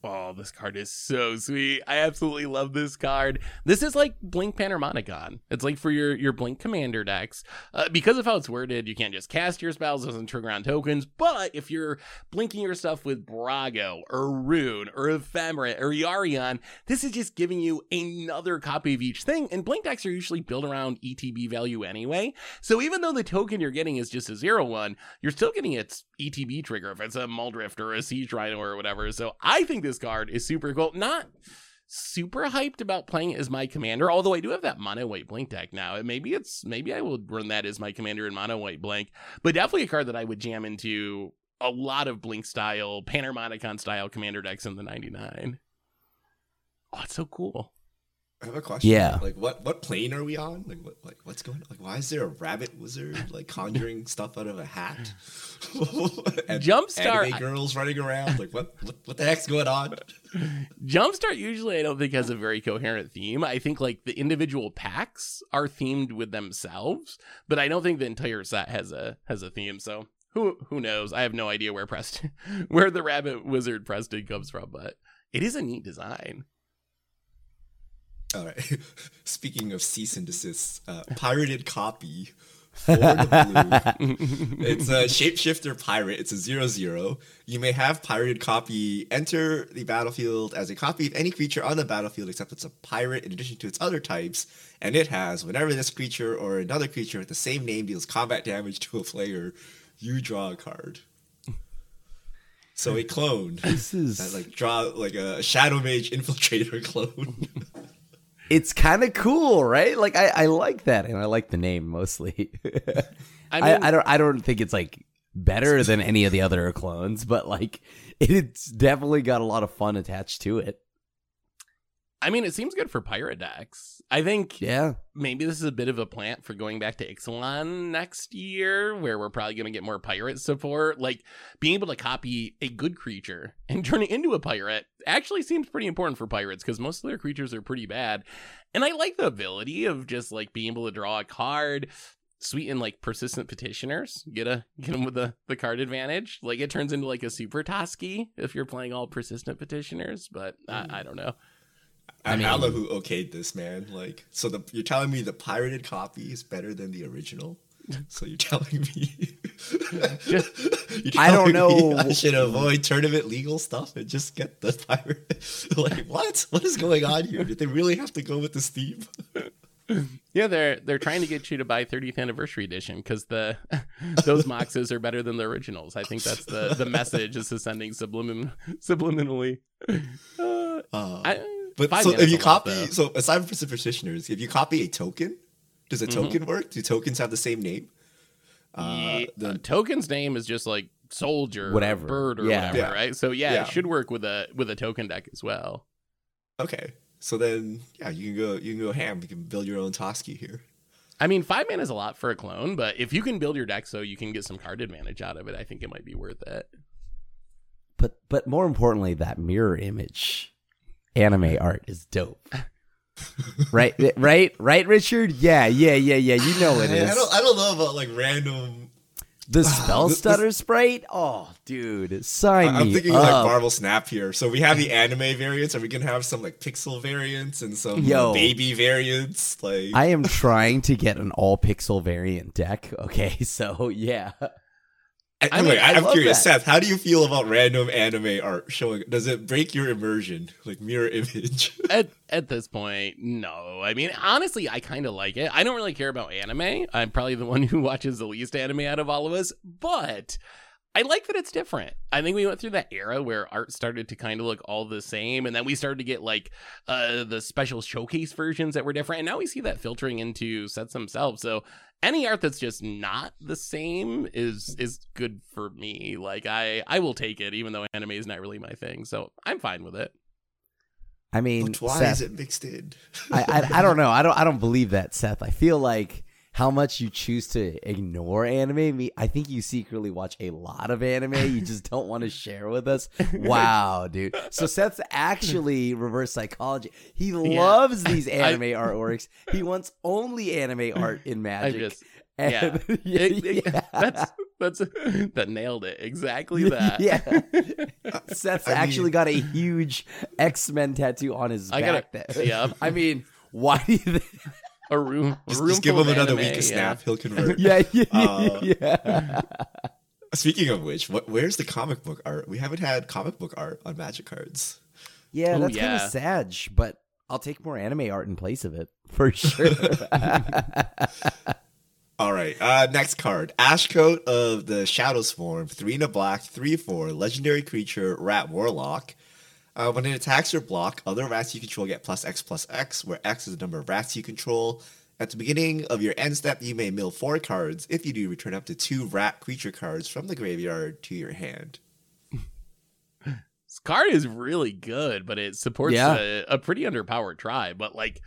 Oh, this card is so sweet. I absolutely love this card. This is like Blink Panharmonicon. It's like for your, your Blink Commander decks. Uh, because of how it's worded, you can't just cast your spells, doesn't trigger on tokens. But if you're blinking your stuff with Brago or Roon or Ephemerate or Yorion, this is just giving you another copy of each thing. And Blink decks are usually built around ETB value anyway. So even though the token you're getting is just a zero one, you're still getting its ETB trigger if it's a Muldrift or a Siege Rhino or whatever. So I think this card is super cool. Not super hyped about playing as my commander, although I do have that mono white blink deck now. And maybe it's maybe I will run that as my commander in mono white blink, but definitely a card that I would jam into a lot of blink style, Panharmonicon style commander decks in the 99. Oh, it's so cool. I have a question. Yeah. Like what what plane are we on? Like what like what's going on? Like why is there a rabbit wizard like conjuring stuff out of a hat? *laughs* and Jumpstart- anime girls running around. Like what, what what the heck's going on? Jumpstart usually I don't think has a very coherent theme. I think like the individual packs are themed with themselves, but I don't think the entire set has a has a theme. So who who knows? I have no idea where Preston *laughs* where the rabbit wizard Preston comes from, but it is a neat design. All right. *laughs* Speaking of cease and desist, uh, pirated copy for the blue. *laughs* it's a shapeshifter pirate. It's a zero zero. You may have pirated copy enter the battlefield as a copy of any creature on the battlefield except it's a pirate in addition to its other types. And it has whenever this creature or another creature with the same name deals combat damage to a player, you draw a card. So a clone. This is that like draw like a shadow mage infiltrator *laughs* clone. It's kind of cool, right? Like I, I like that, and I like the name mostly. *laughs* I I, I, don't I don't think it's like better than any of the other clones, but like *laughs* it's definitely got a lot of fun attached to it. I mean, it seems good for pirate decks. I think Yeah, maybe this is a bit of a plant for going back to Ixalan next year, where we're probably going to get more pirate support. Like being able to copy a good creature *laughs* and turn it into a pirate actually seems pretty important for pirates because most of their creatures are pretty bad. And I like the ability of just like being able to draw a card. Sweeten like persistent petitioners, get a get them with the the card advantage. Like it turns into like a super Toski if you're playing all persistent petitioners, but I, I don't know. I I mean, mean- Allah who okayed this, man. Like, so the you're telling me the pirated copy is better than the original? So you're *laughs* telling me? *laughs* you're I don't know. I should avoid tournament legal stuff and just get the pirate. *laughs* like, what? What is going on here? Did they really have to go with the theme? Yeah, they're they're trying to get you to buy 30th anniversary edition because the those moxes are better than the originals. I think that's the the message is sending sublimin subliminally. Uh, Uh, I, but five so if you a lot, copy, so aside from petitioners, if you copy a token, does a Mm-hmm. token work? Do tokens have the same name? Uh, Yeah, the- uh, token's name is just like soldier, Whatever. or bird, or Yeah. whatever, Yeah. right? So yeah, Yeah. it should work with a with a token deck as well. okay, so then yeah, you can go you can go ham. You can build your own Toski here. I mean, five mana is a lot for a clone, but if you can build your deck so you can get some card advantage out of it, I think it might be worth it. but but more importantly, that mirror image anime art is dope. right, right, right, Richard. Yeah, yeah, yeah, yeah. You know it *laughs* I, don't I don't know about like random The *sighs* spell this- stutter sprite. Oh, dude, sign me. I'm me thinking up. like Marvel Snap here. So we have the anime variants. Are we gonna have some like pixel variants and some Yo. baby variants? Like I am trying to get an all pixel variant deck. Okay, *laughs* so yeah. I, I mean, anyway, I I'm love curious, that. Seth. How do you feel about random anime art showing? Does it break your immersion, like mirror image? *laughs* at at this point, no. I mean, honestly, I kind of like it. I don't really care about anime. I'm probably the one who *laughs* watches the least anime out of all of us, but I like that it's different. I think we went through that era where art started to kind of look all the same, and then we started to get like uh the special showcase versions that were different, and now we see that filtering into sets themselves. So any art that's just not the same is is good for me. Like I I will take it, even though anime is not really my thing. So I'm fine with it. I mean, But why Seth, is it mixed in? I, I I don't know. I don't I don't believe that, Seth. I feel like how much you choose to ignore anime. Me, I think you secretly watch a lot of anime. You just don't want to *laughs* share with us. Wow, dude. So Seth's actually reverse psychology. He loves these *laughs* anime artworks. He wants only anime art in I Magic. just And- yeah. *laughs* yeah, It- it- yeah. that's That's that nailed it. Exactly that. yeah. Uh, Seth's I mean- actually got a huge X Men tattoo on his I back. gotta- there. yeah. I mean, why do you think? A room. A Just, room just give him another anime, week of yeah. snap, he'll convert. *laughs* Yeah, yeah, Uh, yeah. Speaking of which, what, where's the comic book art? We haven't had comic book art on Magic cards. Yeah, Ooh, that's kind of sad, but I'll take more anime art in place of it for *laughs* sure. *laughs* All right. Uh, next card. Ashcoat of the Shadow Swarm. Three in a black, three four. Legendary creature, Rat Warlock. Uh, when it attacks your block, other rats you control get plus X plus X, where X is the number of rats you control. At the beginning of your end step, you may mill four cards. If you do, return up to two rat creature cards from the graveyard to your hand. This card is really good, but it supports Yeah. a, a pretty underpowered tribe. But like,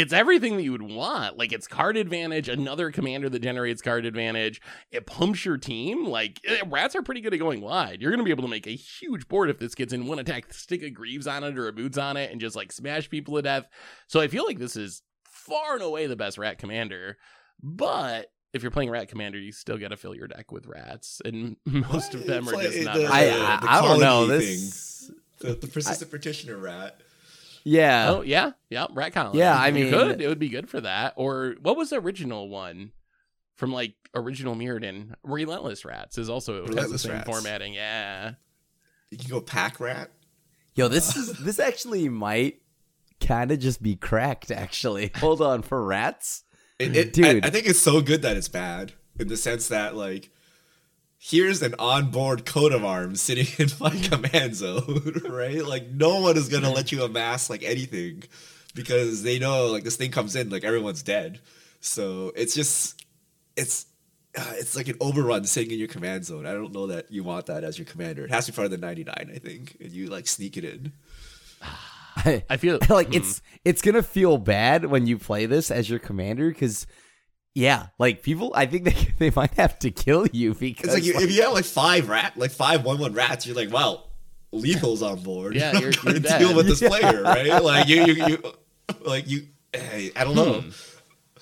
it's everything that you would want. Like, it's card advantage, another commander that generates card advantage. It pumps your team. Like, eh, rats are pretty good at going wide. You're going to be able to make a huge board if this gets in one attack, stick a Greaves on it or a Boots on it, and just like smash people to death. So I feel like this is far and away the best rat commander. But if you're playing rat commander, you still got to fill your deck with rats, and *laughs* most of them are Play just not. the- very I, good. I, the I don't know colony this. The, the persistent petitioner rat. Yeah, Oh yeah, yeah, rat colony. Yeah, I You mean- could. it would be good for that. Or what was the original one from like original Mirrodin? Relentless Rats is also has the Relentless same Rats. formatting. Yeah, You can go pack rat. yo, this is this actually might kind of just be cracked. Actually, *laughs* hold on for rats. It, it, Dude. I, I think it's so good that it's bad in the sense that like here's an onboard coat of arms sitting in my command zone, *laughs* right? Like no one is gonna let you amass like anything because they know like this thing comes in like everyone's dead. So it's just it's uh, it's like an overrun sitting in your command zone. I don't know that you want that as your commander. It has to be part of the 99, I think, and you like sneak it in. *sighs* I, I feel *laughs* like Hmm. it's it's gonna feel bad when you play this as your commander because yeah like people i think they, *laughs* they might have to kill you because It's like, like, if you have like five rat, like five one one rats, you're like, well, lethal's on board. Yeah, I'm *laughs* you're- gonna you're deal with this *laughs* Yeah. player, right? Like you, you, you like you. Hey, I don't know. Hmm.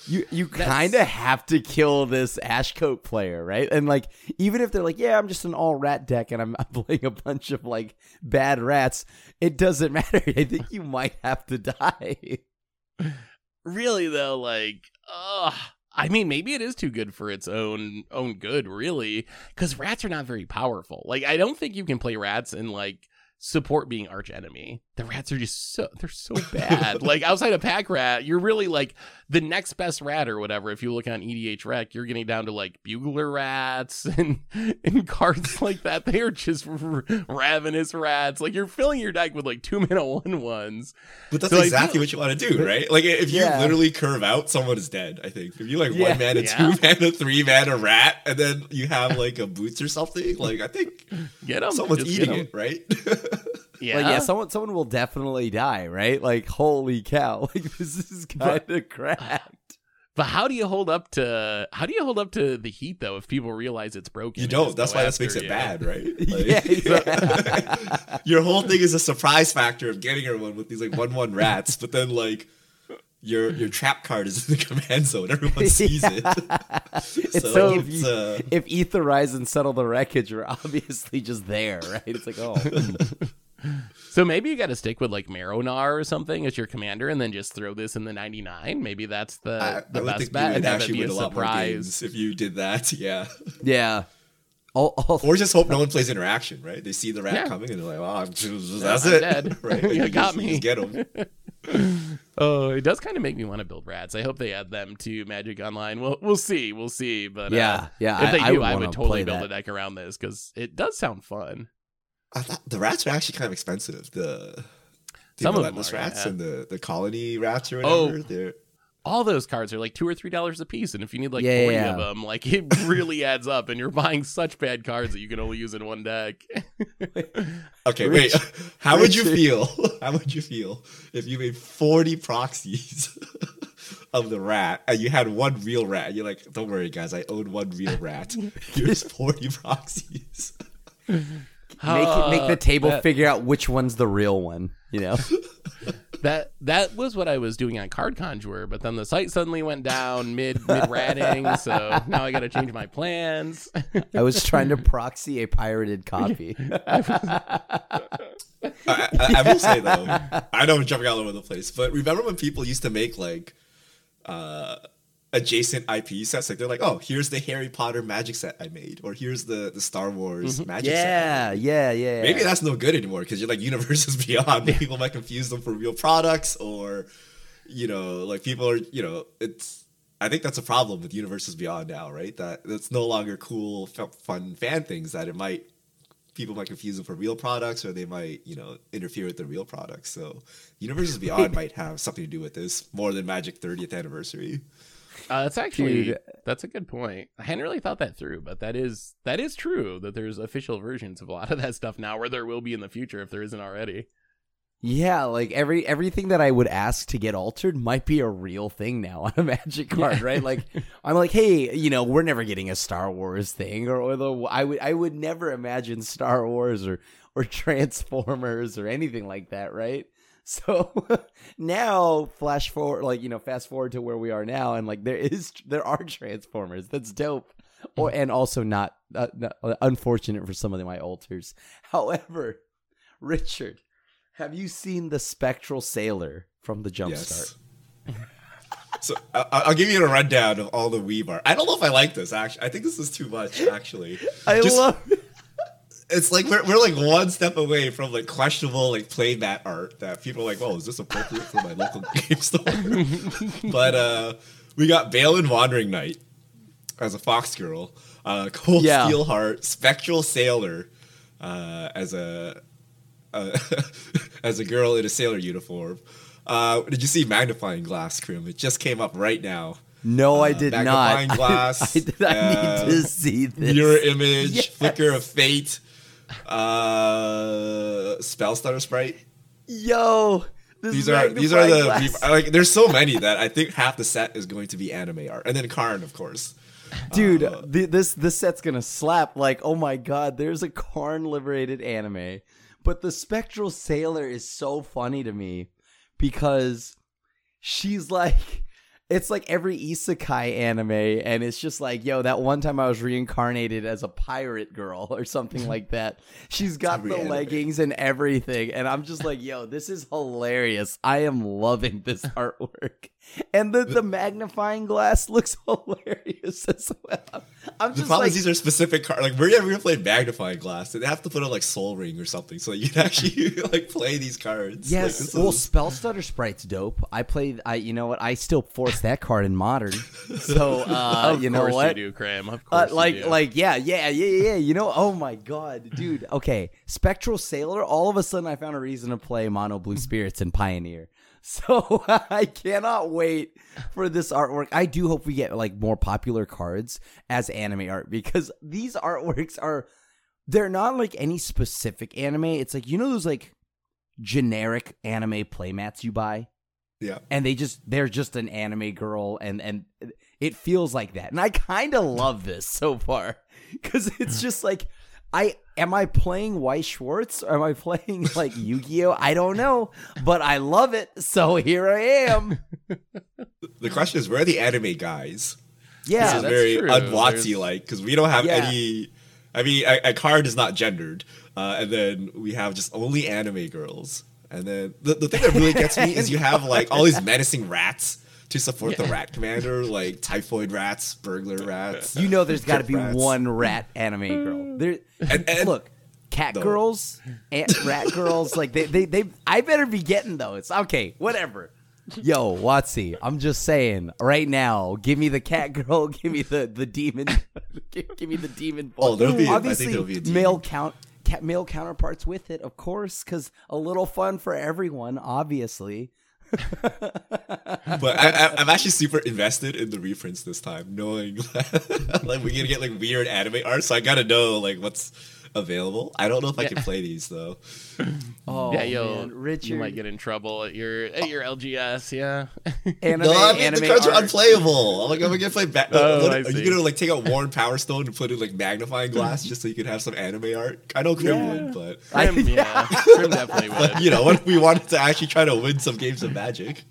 you you kind of have to kill this ashcoat player right and like even if they're like yeah i'm just an all rat deck and i'm, I'm playing a bunch of like bad rats it doesn't matter i think you might have to die really though. Like, uh I mean, maybe it is too good for its own own good, really, because rats are not very powerful. Like, I don't think you can play rats and like support being arch enemy. The rats are just so they're so bad. *laughs* like outside of pack rat, you're really like the next best rat or whatever. If you look on EDH Rec, you're getting down to like burglar rats *laughs* and and cards like that. They are just r- ravenous rats. Like you're filling your deck with like two mana one ones. But that's So exactly feel- what you want to do, right? Like if you Yeah. literally curve out, someone is dead. I think if you like Yeah. one mana, Yeah. two *laughs* mana, three mana rat, and then you have like a boots or something. Like I think Get them. someone's eating it, right? Yeah. Like, yeah, someone someone will definitely die, right? Like, holy cow! *laughs* Like, this is kind of cracked. *sighs* But how do you hold up to how do you hold up to the heat though if people realize it's broken? You don't. That's why this after makes it you? bad, right? *laughs* Yeah, Like- *laughs* your whole thing is a surprise factor of getting everyone with these like one one rats, but then like your your trap card is in the command zone. Everyone sees it. It's so like if it's, you, uh, if Aetherize and Settle the Wreckage you're obviously just there, right? It's like, oh, So maybe you got to stick with like Marrow-Gnawer or something as your commander, and then just throw this in the ninety nine. Maybe that's the I, the I best bet, you would and have it actually be a a surprise. if you did that. *laughs* Yeah, yeah. All, all, or just hope no one plays interaction. Right? They see the rat Yeah. coming and they're like, "Wow, I'm just, that's I'm it." dead. *laughs* right? *laughs* You Like, got just- me. just get them. Oh, it does kind of make me want to build rats. I hope they add them to Magic Online. Well, we'll see. We'll see. But uh, Yeah, yeah, if I- they I do, would I would totally build that. a deck around this because it does sound fun. I thought the rats are actually kind of expensive. The the Some of them are, rats yeah. and the, the colony rats or Oh. whatever. They're all those cards are like two or three dollars a piece, and if you need like Yeah, forty yeah. of them, like it *laughs* really adds up, and you're buying such bad cards that you can only use in one deck. *laughs* Okay, Rich- wait. *laughs* How would you feel? How would you feel if you made 40 proxies of the rat and you had one real rat? You're like, don't worry, guys, I own one real rat. Here's 40 proxies. Make it, make the table that- figure out which one's the real one. You know, *laughs* that that was what I was doing on Card Conjurer, but then the site suddenly went down mid mid ratting, so now I got to change my plans. I was trying to proxy a pirated copy. *laughs* I, I, I will say though, I know I'm jumping all over the place, but remember when people used to make like uh adjacent IP sets? Like they're like, oh, here's the Harry Potter magic set I made, or here's the the Star Wars mm-hmm. magic set. Yeah, yeah, yeah. Maybe that's no good anymore because you're like universes *laughs* beyond. People might confuse them for real products, or you know, like people are, you know, it's. I think that's a problem with universes beyond now, right? That it's no longer cool, f- fun fan things. That it might people might confuse them for real products, or they might, you know, interfere with the real products. So, universes beyond *laughs* might have something to do with this more than Magic 30th anniversary. Uh, that's actually Dude. that's a good point. I hadn't really thought that through, but that is that is true that there's official versions of a lot of that stuff now, where there will be in the future if there isn't already. Yeah, like every everything that I would ask to get altered might be a real thing now on a magic card, right? Like *laughs* I'm like, hey, you know, we're never getting a Star Wars thing, or, or the I would I would never imagine Star Wars or or *laughs* Transformers or anything like that, right? So *laughs* now, flash forward, like you know, fast forward to where we are now, and like there is there are Transformers. That's dope. *laughs* Or and also not, uh, not unfortunate for some of my alters. However, Richard, have you seen the Spectral Sailor from the Jumpstart? Yes. *laughs* So I- I'll give you a rundown of all the Weeb art. I don't know if I like this. Actually, I think this is too much. Actually, I Just- love. It's like we're, we're like one step away from like questionable like play playmat art that people are like, "Well, is this appropriate for my local *laughs* game store? *laughs* but uh we got Balan Wandering Knight as a fox girl, uh Cold Yeah. Steel Heart, Spectral Sailor uh as a uh, *laughs* as a girl in a sailor uniform. Uh, did you see Magnifying Glass, Krim? It just came up right now. No, I Uh, did not. magnifying glass, I, did, I uh, need to see this. Mirror image, Yes. flicker of fate, uh, spell stutter sprite. Yo, These are these are the glass. like. There's so many that I think half the set is going to be anime art, and then Karn, of course. dude. uh, th- this this set's gonna slap. Like, oh my god, there's a Karn liberated anime, but the Spectral Sailor is so funny to me because she's like. It's like every isekai anime, and it's just like, yo, that one time I was reincarnated as a pirate girl or something *laughs* like that. She's got the anime. leggings and everything, and I'm just like, yo, this is hilarious. I am loving this *laughs* artwork, and the the magnifying glass looks *laughs* hilarious as well. I'm The just problem like, is these are specific cards. Like we're never gonna play magnifying glass. They have to put on like Sol Ring or something so you can actually *laughs* like play these cards. Like, Yes, this well, is- spell stutter sprite's dope. I played. I, you know what? I still force that card in modern. *laughs* So, uh, you know course what? you do, Crim. Of Uh, course, like, you do. like, yeah, yeah, yeah, yeah. You know, oh my god, dude. Okay, Spectral Sailor. All of a sudden, I found a reason to play Mono Blue Spirits and Pioneer. So *laughs* I cannot wait for this artwork. I do hope we get like more popular cards as anime art because these artworks are they're not like any specific anime. It's like you know those like generic anime playmats you buy yeah. and they just they're just an anime girl and and it feels like that and i kind of love this so far *laughs* because it's *laughs* just like i am i playing Weiss Schwarz or am i playing like yu-gi-oh i don't know but i love it so here i am *laughs* The question is, where are the anime guys? yeah this is very unwatsy like because we don't have Yeah. any. I mean, a, a card is not gendered, uh, and then we have just only anime girls. And then the, the thing that really gets me is you have like all these menacing rats to support the rat commander, like typhoid rats, burglar rats. you know there's got to be Rats. one rat anime girl there And- and- look cat No. girls and rat girls like they, they they i better be getting those okay whatever yo watsy i'm just saying right now give me the cat *laughs* girl give me the the demon *laughs* give, give me the demon Oh, there'll be- I think obviously there'll be a demon. male count male counterparts with it of course because a little fun for everyone obviously *laughs* But I, I'm actually super invested in the reprints this time, knowing *laughs* like we're gonna get like weird anime art. So I gotta know like what's available. I don't know if I can play these though. *clears throat* Oh, yeah, you'll man, Richard. you might get in trouble at your at your LGS. Yeah. *laughs* anime, no, I mean anime the cards are unplayable. I'm like, I'm gonna play. Ba- *laughs* Oh, what- are you gonna like take out Worn Powerstone and put in like magnifying glass just so you can have some anime art? I know Crim Yeah. would, but I- Crim, yeah. *laughs* Crim definitely would. but you know, what if we wanted to actually try to win some games of Magic?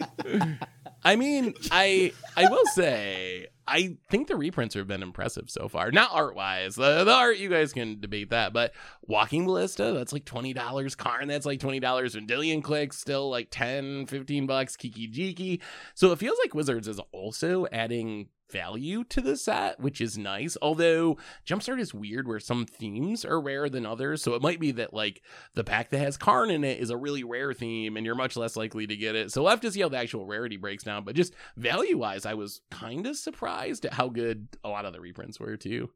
I mean, I I will say I think the reprints have been impressive so far. Not art wise. The, the art you guys can debate that, but Walking Ballista, that's like twenty dollars. Karn, that's like twenty dollars. Vendilion Clique, still like 10, 15 bucks. Kiki Jiki. So it feels like Wizards is also adding value to the set, which is nice. Although Jumpstart is weird where some themes are rarer than others. So it might be that like the pack that has Karn in it is a really rare theme and you're much less likely to get it. So we'll have to see how the actual rarity breaks down. But just value wise, I was kind of surprised at how good a lot of the reprints were too.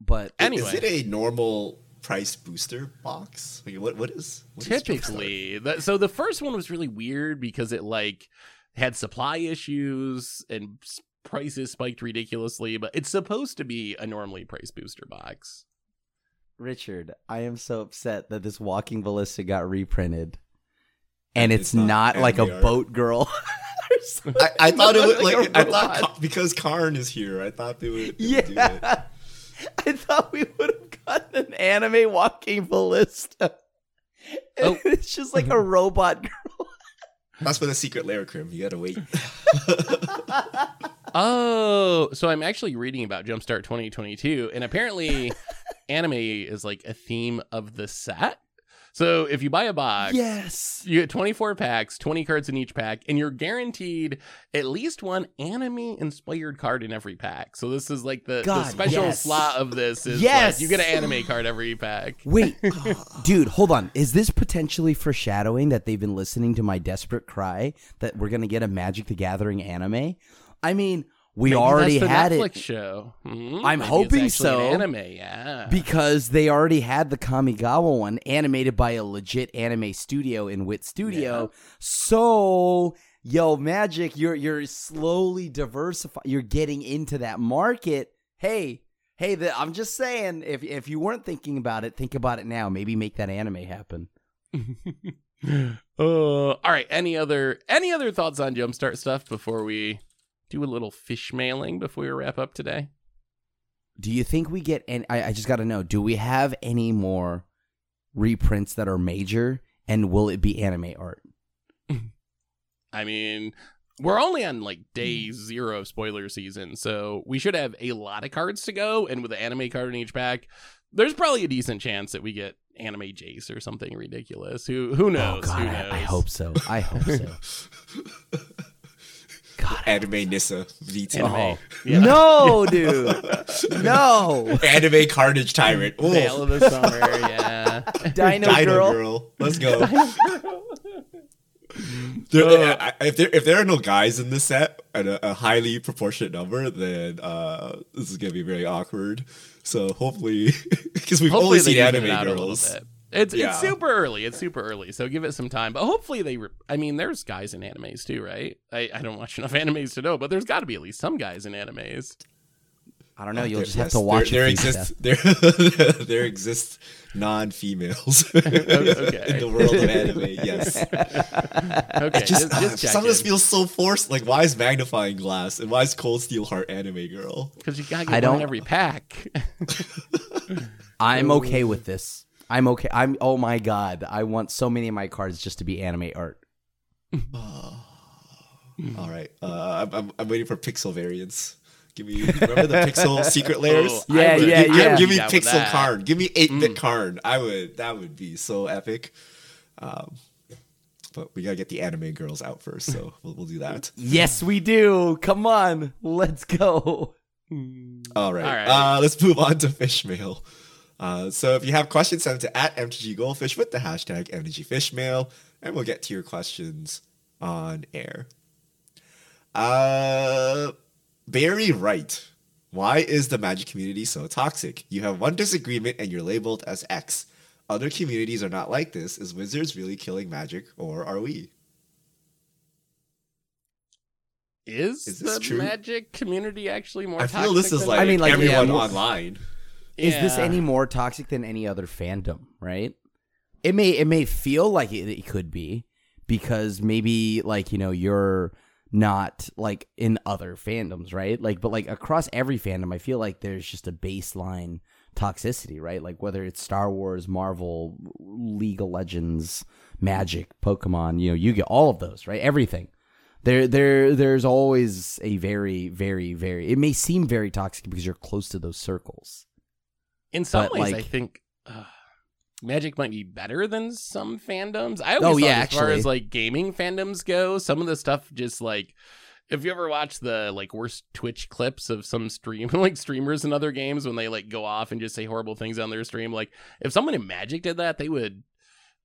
But Anyway. is it a normal price booster box? Like, what what is what is? Typically, the, so the first one was really weird because it like had supply issues and prices spiked ridiculously, but it's supposed to be a normally priced booster box. Richard, I am so upset that this Walking Ballista got reprinted, and It's it's, not not, *laughs* like a boat girl. I, I thought it was Like a like I thought robot. Because Karn is here, I thought they would, they would do it. yeah, *laughs* I thought we would have gotten an anime Walking Ballista. Oh. *laughs* it's just like a robot girl. That's for the secret lair, Crim. You gotta wait. *laughs* Oh, so I'm actually reading about Jumpstart 2022, and apparently, *laughs* anime is like a theme of the set. So if you buy a box, yes. you get 24 packs, 20 cards in each pack, and you're guaranteed at least one anime inspired card in every pack. So this is like the, the special yes. slot of this is Yes. like you get an anime card every pack. Wait, *laughs* oh, dude, hold on. Is this potentially foreshadowing that they've been listening to my desperate cry that we're gonna get a Magic the Gathering anime? I mean, we Maybe already had Netflix it show. Mhm. I'm Maybe hoping so. An anime, yeah. because they already had the Kamigawa one animated by a legit anime studio in Wit Studio. So, yo, Magic, you're you're slowly diversifying. You're getting into that market. Hey, hey, the, I'm just saying, if if you weren't thinking about it, think about it now. Maybe make that anime happen. *laughs* uh, all right. Any other any other thoughts on Jumpstart stuff before we do a little fish mailing before we wrap up today? Do you think we get? And I, I just got to know: Do we have any more reprints that are major? And will it be anime art? *laughs* I mean, we're only on like day zero of spoiler season, so we should have a lot of cards to go. And with an anime card in each pack, there's probably a decent chance that we get anime Jace or something ridiculous. Who who oh, knows? oh God, who I, knows? I hope so. I hope so. *laughs* *laughs* God, I Anime Nissa VT. Anime. Oh. Yeah. No, dude. *laughs* No. Anime Carnage Tyrant. Ooh. Tale of the summer, yeah. *laughs* Dino, Dino girl. girl. Let's go. There- I- I- if there if there are no guys in this set and a, a highly proportionate number, then uh, this is gonna be very awkward. So hopefully, *laughs* because we've Hopefully only seen anime it out a girls. Little bit. It's Yeah. it's super early. It's super early, so give it some time. But hopefully they. Re- I mean, there's guys in animes too, right? I, I don't watch enough *laughs* animes to know, but there's got to be at least some guys in animes. I don't know. You'll There- just have to watch there, there exists there *laughs* there exist non-females *laughs* Okay. in the world of anime. Yes, Okay, just, just, uh, just some of this feels so forced. Like, why is magnifying glass and why is Cold Steel Heart anime girl? because you gotta I get one don't- in every pack. I'm okay with this. I'm okay. I'm. Oh my god. I want so many of my cards just to be anime art. *sighs* All right, uh, I'm, I'm I'm waiting for pixel variants. Give me remember the pixel *laughs* secret lairs? Oh, Yeah, would- yeah, I would yeah. Give me down pixel card. Give me eight bit Mm. card. I would. That would be so epic. Um, but we gotta get the anime girls out first, so *laughs* we'll, we'll do that. Yes, we do. Come on, let's go. All right. All right. Uh, let's move on to fish mail. Uh, so if you have questions, send them to at MTG Goldfish with the hashtag MTG Fishmail, and we'll get to your questions on air. Uh, Barry Wright. Why is the magic community so toxic? You have one disagreement and you're labeled as X. Other communities are not like this. Is Wizards really killing magic, or are we? Is, Is the true? magic community actually more? I feel this toxic is like, I mean, like, yeah, everyone more- online. Is this any more toxic than any other fandom? Right? It may it may feel like it, it could be because maybe like you know you're not like in other fandoms, right? Like, but like across every fandom, I feel like there's just a baseline toxicity, right? Like whether it's Star Wars, Marvel, League of Legends, Magic, Pokemon, you know, you get all of those, right? Everything. There, there, there's always a very, very, very. It may seem very toxic because you're close to those circles. In some But, ways, I think uh, Magic might be better than some fandoms. I Oh, always yeah, thought as far as like gaming fandoms go, some of the stuff just like if you ever watch the like worst Twitch clips of some stream *laughs* like streamers in other games when they like go off and just say horrible things on their stream, like if someone in Magic did that, they would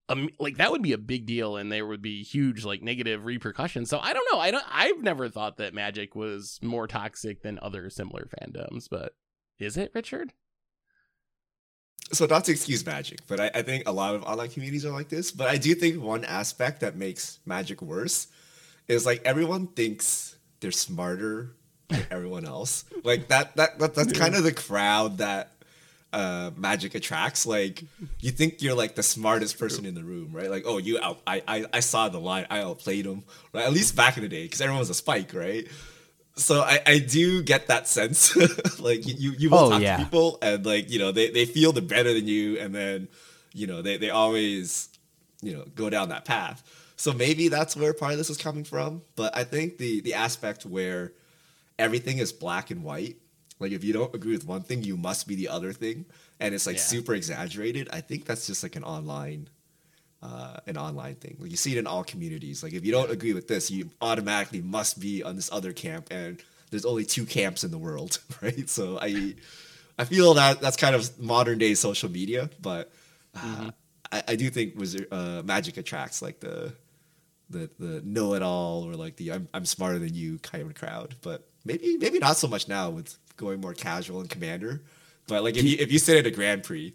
um, like that would be a big deal and there would be huge like negative repercussions. So I don't know. I don't I've never thought that Magic was more toxic than other similar fandoms, but is it, Richard? So not to excuse magic, but I, I think a lot of online communities are like this. But I do think one aspect that makes magic worse is like everyone thinks they're smarter than *laughs* everyone else. Like that that, that that's kind of the crowd that uh magic attracts. Like you think you're like the smartest person in the room right? Like oh you out i i, I saw the line i outplayed him right? At least back in the day because everyone was a spike right so I, I do get that sense. *laughs* Like you you, will Oh, talk yeah. to people and like you know they, they feel they're better than you. And then you know they, they always you know go down that path. So maybe that's where part of this is coming from. But i think the the aspect where everything is black and white like if you don't agree with one thing you must be the other thing. And it's like Yeah. super exaggerated. I think that's just like an online uh, an online thing. Like you see it in all communities. Like if you don't agree with this, you automatically must be on this other camp, and there's only two camps in the world, *laughs* right? So I, I feel that that's kind of modern day social media, but uh, I, I do think Wizard uh, Magic attracts like the, the the know it all or like the I'm I'm smarter than you kind of crowd. But maybe maybe not so much now with going more casual and commander. But like if you if you sit at a Grand Prix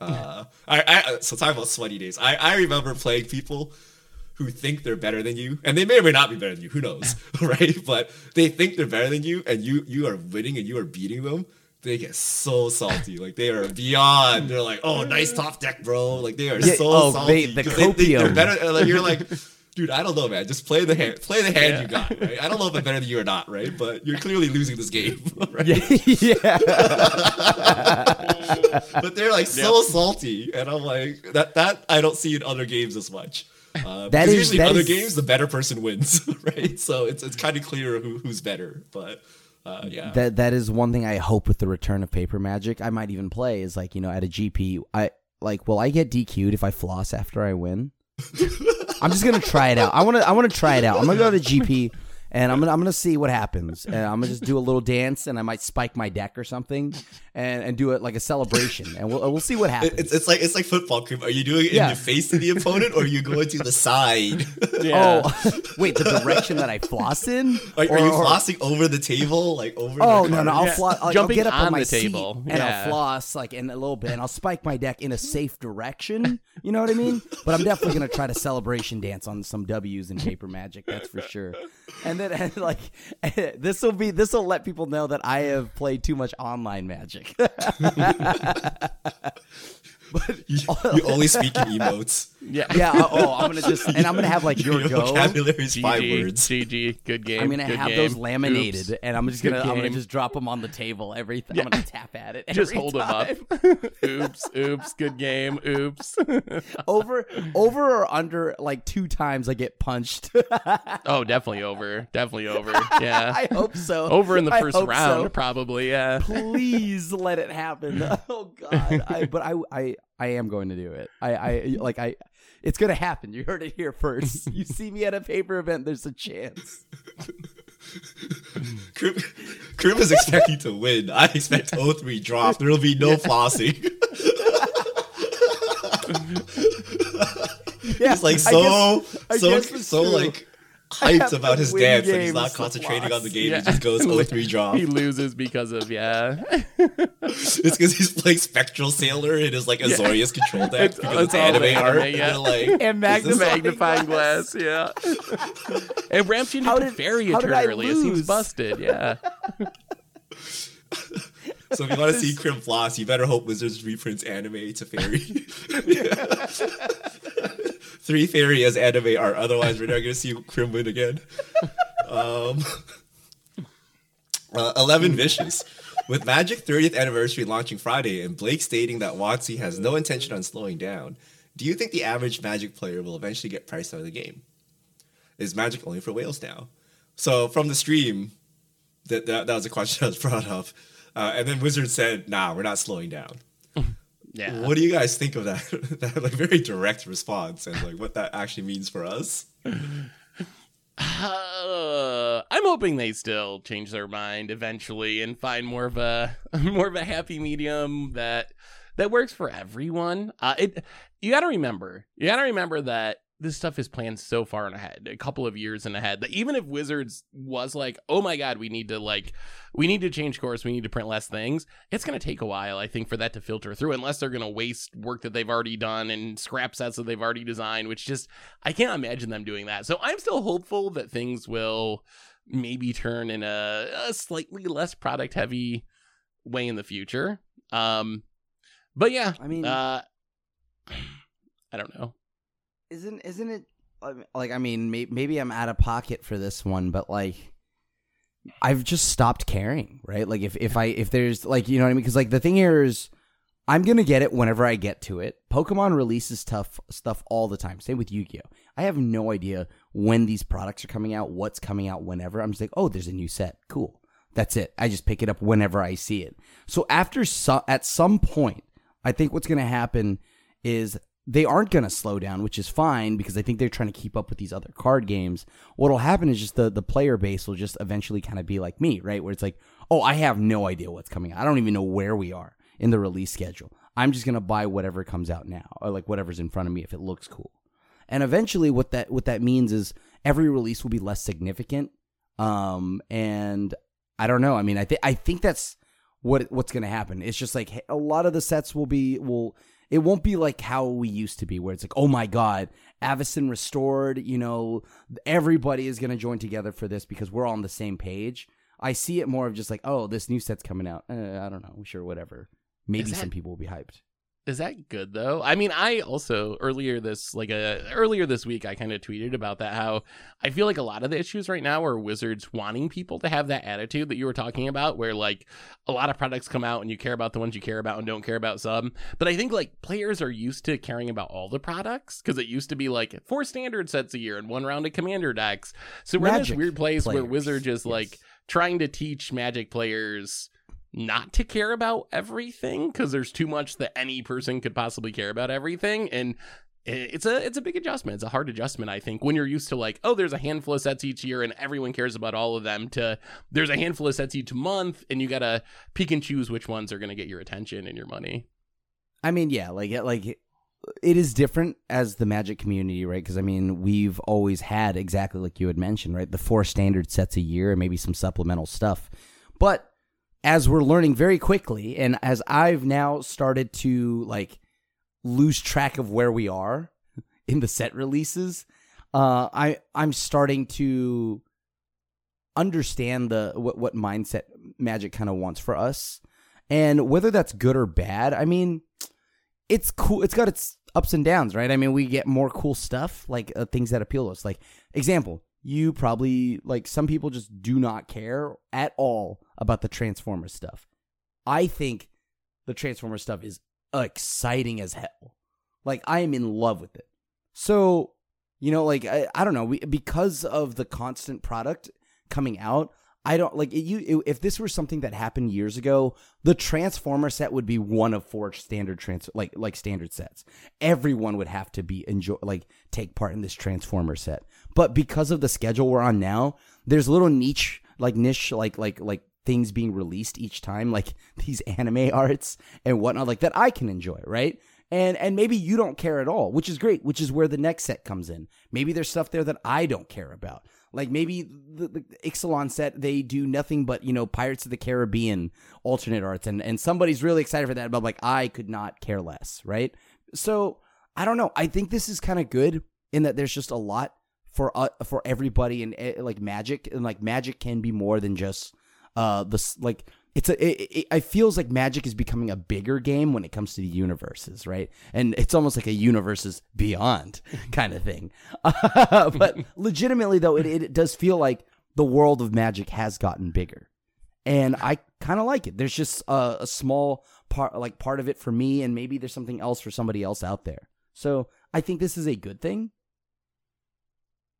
uh, I, I so talking about sweaty days. I, I remember playing people who think they're better than you, and they may or may not be better than you. Who knows, *laughs* right? But they think they're better than you, and you you are winning and you are beating them. They get so salty, like they are beyond. They're like, "Oh, nice top deck, bro!" Like they are Yeah, so oh, salty. they- the they think they're better. Like you're like, dude, I don't know, man. Just play the hand, play the hand Yeah. you got. Right? I don't know if I'm better than you or not, right? But you're clearly losing this game, right? *laughs* *laughs* yeah. *laughs* but they're like so salty, and I'm like that. That I don't see in other games as much. Uh, That because is- usually that in other is- games, the better person wins, *laughs* right? So it's it's kind of clear who, who's better. But uh, yeah, that that is one thing I hope with the return of paper magic. I might even play is like you know at a GP. I like will I get DQ'd if I floss after I win? *laughs* I'm just gonna try it out. I want to I want to try it out. I'm gonna go to GP and I'm gonna I'm gonna see what happens. And I'm gonna just do a little dance and I might spike my deck or something and and do it like a celebration and we'll we'll see what happens. It's it's like it's like football. Creep. Are you doing it Yeah. in the face of the opponent, or are you going to the side? Yeah. Oh *laughs* wait, the direction that I floss in? Are, are Or- you or- flossing over the table, like over? Oh the no no! I'll, Yeah. flo- like, I'll Jumping get up on on my the seat table. and Yeah. I'll floss like in a little bit, and I'll spike my deck in a safe direction. You know what I mean? But I'm definitely gonna try to celebration dance on some W's and paper magic. That's for sure. And then and like *laughs* this will be this will let people know that I have played too much online magic. *laughs* *laughs* *laughs* You, you only speak in emotes. yeah. *laughs* yeah. uh, Oh, I'm gonna just and I'm gonna have like your Your go. vocabulary is five GG, words. GG, good game. I'm gonna good have game. those laminated, Oops. and I'm just Good gonna I'm gonna game. just drop them on the table. Every I'm gonna tap at it. Just every hold them up. time. oops, oops, good game. Oops. over over or under like two times I get punched. oh, definitely over. Definitely over. Yeah. I hope so. over in the I first hope round, so. probably. Yeah. Please let it happen. Oh God! I, but I, I, I am going to do it. I, I *laughs* like I. It's gonna happen. You heard it here first. You see me at a paper event. There's a chance. *laughs* Krim, Krim is expecting to win. I expect 0-3 drop. There will be no flossing. *laughs* Yeah, He's like I so guess- I so so true. like hyped about his win dance and he's not *laughs* to concentrating on the game. Yeah. He just goes *laughs* 0-3 drop. He loses because of yeah. *laughs* It's because he's playing Spectral Sailor in his like Azorius control deck It's- because it's, it's all the anime art. yeah. And, like, And is this- magnifying magnifying glass. Yeah. and ramps you How into did- fairy how did I eternally. It seems lose? busted. Yeah. So if you want to see Crim Floss, you better hope Wizards reprints anime to fairy. Three as anime art. Otherwise, we're not going to see Crim win again. Um, uh, 11 Vicious. With Magic 30th anniversary launching Friday and Blake stating that WotC has no intention on slowing down, do you think the average Magic player will eventually get priced out of the game? Is Magic only for whales now? So from the stream, that, that, that was a question that was brought up. Uh, and then Wizard said, nah, we're not slowing down. Yeah. What do you guys think of that? *laughs* that like very direct response and like what that actually means for us? Uh, I'm hoping they still change their mind eventually and find more of a *laughs* more of a happy medium that that works for everyone. Uh, it you got to remember, you got to remember that this stuff is planned so far in ahead, a couple of years in ahead, that even if Wizards was like, oh my god, we need to like, we need to change course, we need to print less things, it's gonna take a while, I think, for that to filter through, unless they're gonna waste work that they've already done and scrap sets that they've already designed, which just I can't imagine them doing that. So I'm still hopeful that things will maybe turn in a, a slightly less product heavy way in the future. Um, but yeah, I mean, uh, *sighs* I don't know. Isn't isn't it like I mean may, maybe I'm out of pocket for this one, but like I've just stopped caring, right? Like if if I if there's like you know what I mean because like the thing here is I'm gonna get it whenever I get to it. Pokemon releases tough stuff all the time. Same with Yu-Gi-Oh. I have no idea when these products are coming out, what's coming out whenever. I'm just like, oh, there's a new set, cool. That's it. I just pick it up whenever I see it. So after so- at some point, I think what's gonna happen is they aren't going to slow down, which is fine because I think they're trying to keep up with these other card games. What'll happen is just the the player base will just eventually kind of be like me, right? Where it's like, oh, I have no idea what's coming. I don't even know where we are in the release schedule. I'm just going to buy whatever comes out now, or like whatever's in front of me if it looks cool. And eventually, what that what that means is every release will be less significant. Um, and I don't know. I mean, I think I think that's what what's going to happen. It's just like a lot of the sets will be will it won't be like how we used to be where it's like oh my god avison restored you know everybody is going to join together for this because we're all on the same page. I see it more of just like oh this new set's coming out. Uh, i don't know sure whatever. Maybe that- some people will be hyped Is that good though? I mean, I also earlier this like uh, earlier this week I kind of tweeted about that how I feel like a lot of the issues right now are Wizards wanting people to have that attitude that you were talking about where like a lot of products come out and you care about the ones you care about and don't care about some. But I think like players are used to caring about all the products cuz it used to be like four standard sets a year and one round of commander decks. So we're in this weird place where Wizards is yes. like trying to teach magic players not to care about everything because there's too much that any person could possibly care about everything and it's a it's a big adjustment it's a hard adjustment i think when you're used to like oh there's a handful of sets each year and everyone cares about all of them to there's a handful of sets each month and you gotta pick and choose which ones are gonna get your attention and your money I mean, yeah, like like it is different as the Magic community, right? Because I mean, we've always had exactly like you had mentioned, right? The four standard sets a year, and maybe some supplemental stuff. But as we're learning very quickly, and as I've now started to like lose track of where we are *laughs* in the set releases, uh, I I'm starting to understand the what what mindset Magic kind of wants for us, and whether that's good or bad. I mean it's cool. It's got its ups and downs, right? I mean, we get more cool stuff, like uh, things that appeal to us. Like, example, you probably, like, some people just do not care at all about the Transformers stuff. I think the Transformers stuff is exciting as hell. Like, I am in love with it. So, you know, like, I, I don't know, we, because of the constant product coming out, I don't like it, you. If this were something that happened years ago, the Transformer set would be one of four standard trans like like standard sets. Everyone would have to be enjoy like take part in this Transformer set. But because of the schedule we're on now, there's little niche like niche like like like things being released each time, like *laughs* these anime arts and whatnot, like that I can enjoy, right? And and maybe you don't care at all, which is great, which is where the next set comes in. Maybe there's stuff there that I don't care about. Like maybe the, the Ixalan set, they do nothing but, you know, Pirates of the Caribbean alternate arts, and, and somebody's really excited for that, but like I could not care less, right? So I don't know. I think this is kind of good in that there's just a lot for uh, for everybody and uh, like magic, and like magic can be more than just uh the like it's a it, it, it feels like magic is becoming a bigger game when it comes to the universes right? And it's almost like a universes beyond *laughs* kind of thing. *laughs* But *laughs* legitimately though it, it does feel like the world of magic has gotten bigger. And i kind of like it. There's just a, a small part like part of it for me and maybe there's something else for somebody else out there. So i think this is a good thing.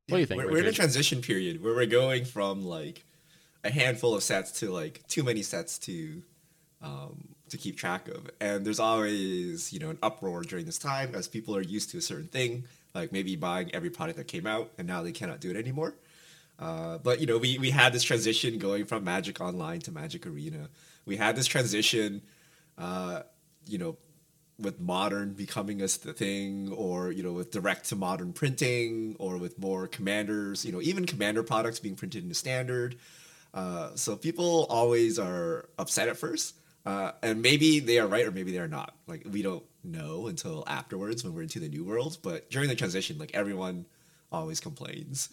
What do you think? We're, we're in a transition period where we're going from like a handful of sets to like too many sets to um, to keep track of, and there's always you know an uproar during this time as people are used to a certain thing, like maybe buying every product that came out, and now they cannot do it anymore. Uh, but you know, we we had this transition going from Magic Online to Magic Arena. We had this transition, uh, you know, with modern becoming a thing, or you know, with direct to modern printing, or with more commanders. You know, even commander products being printed into standard. Uh, so people always are upset at first, uh, and maybe they are right or maybe they are not. Like we don't know until afterwards when we're into the new world. But during the transition, like everyone always complains.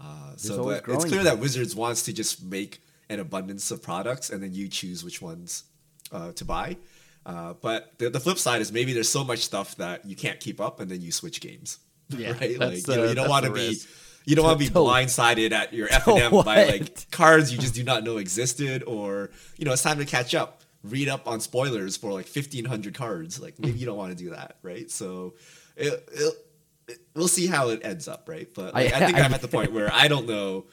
Uh, so always but it's clear that Wizards wants to just make an abundance of products, and then you choose which ones uh, to buy. Uh, but the, the flip side is maybe there's so much stuff that you can't keep up, and then you switch games. *laughs* Yeah, right. that's, Like you, know, you don't want to be risk. You don't want to be *laughs* blindsided at your F and M by like cards you just do not know existed, or you know it's time to catch up. Read up on spoilers for like fifteen hundred cards. Like maybe you don't want to do that, right? So it, it, it- we'll see how it ends up, right? But like, I, I- think I- I, am at the point where I don't know,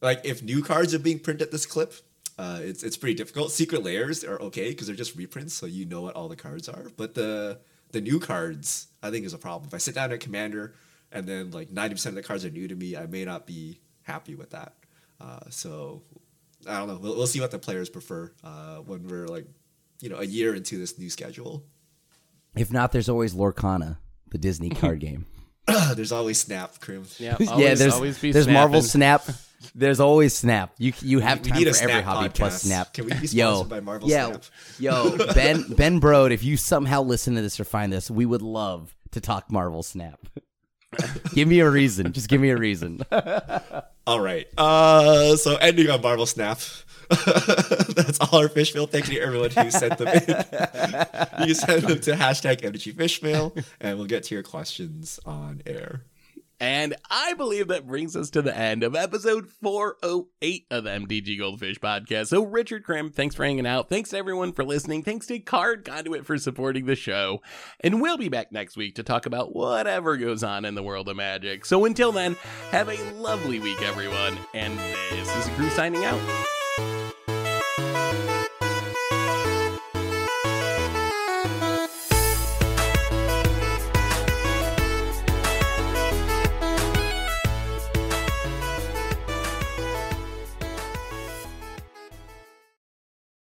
like if new cards are being printed at this clip. Uh, it's it's pretty difficult. Secret lairs are okay because they're just reprints, so you know what all the cards are. But the the new cards, I think, is a problem. If I sit down at Commander and then like ninety percent of the cards are new to me, I may not be happy with that. Uh, so I don't know. We'll, we'll see what the players prefer uh, when we're like, you know, a year into this new schedule. if not there's always lorcana the disney card *laughs* game *clears throat* There's always Snap, Crim. Yeah, *laughs* yeah, there's always be there's Marvel. *laughs* Snap. There's always Snap. You you have We time need a for every Snap hobby plus. Snap. Can we be yo, sponsored by Marvel yo, Snap? Yo, Ben Ben Brode, if you somehow listen to this or find this, we would love to talk Marvel Snap. *laughs* give me a reason. Just give me a reason. *laughs* All right. Uh, so ending on Marvel Snap. *laughs* That's all our fish mail. Thank you to everyone who sent them in. you send them to hashtag MTG Fishmail, and we'll get to your questions on air. And I believe that brings us to the end of episode 408 of the MTG Goldfish podcast. So, Richard Crim, thanks for hanging out. Thanks to everyone for listening. Thanks to Card Conduit for supporting the show. And we'll be back next week to talk about whatever goes on in the world of magic. So, until then, have a lovely week, everyone. And this is a crew signing out.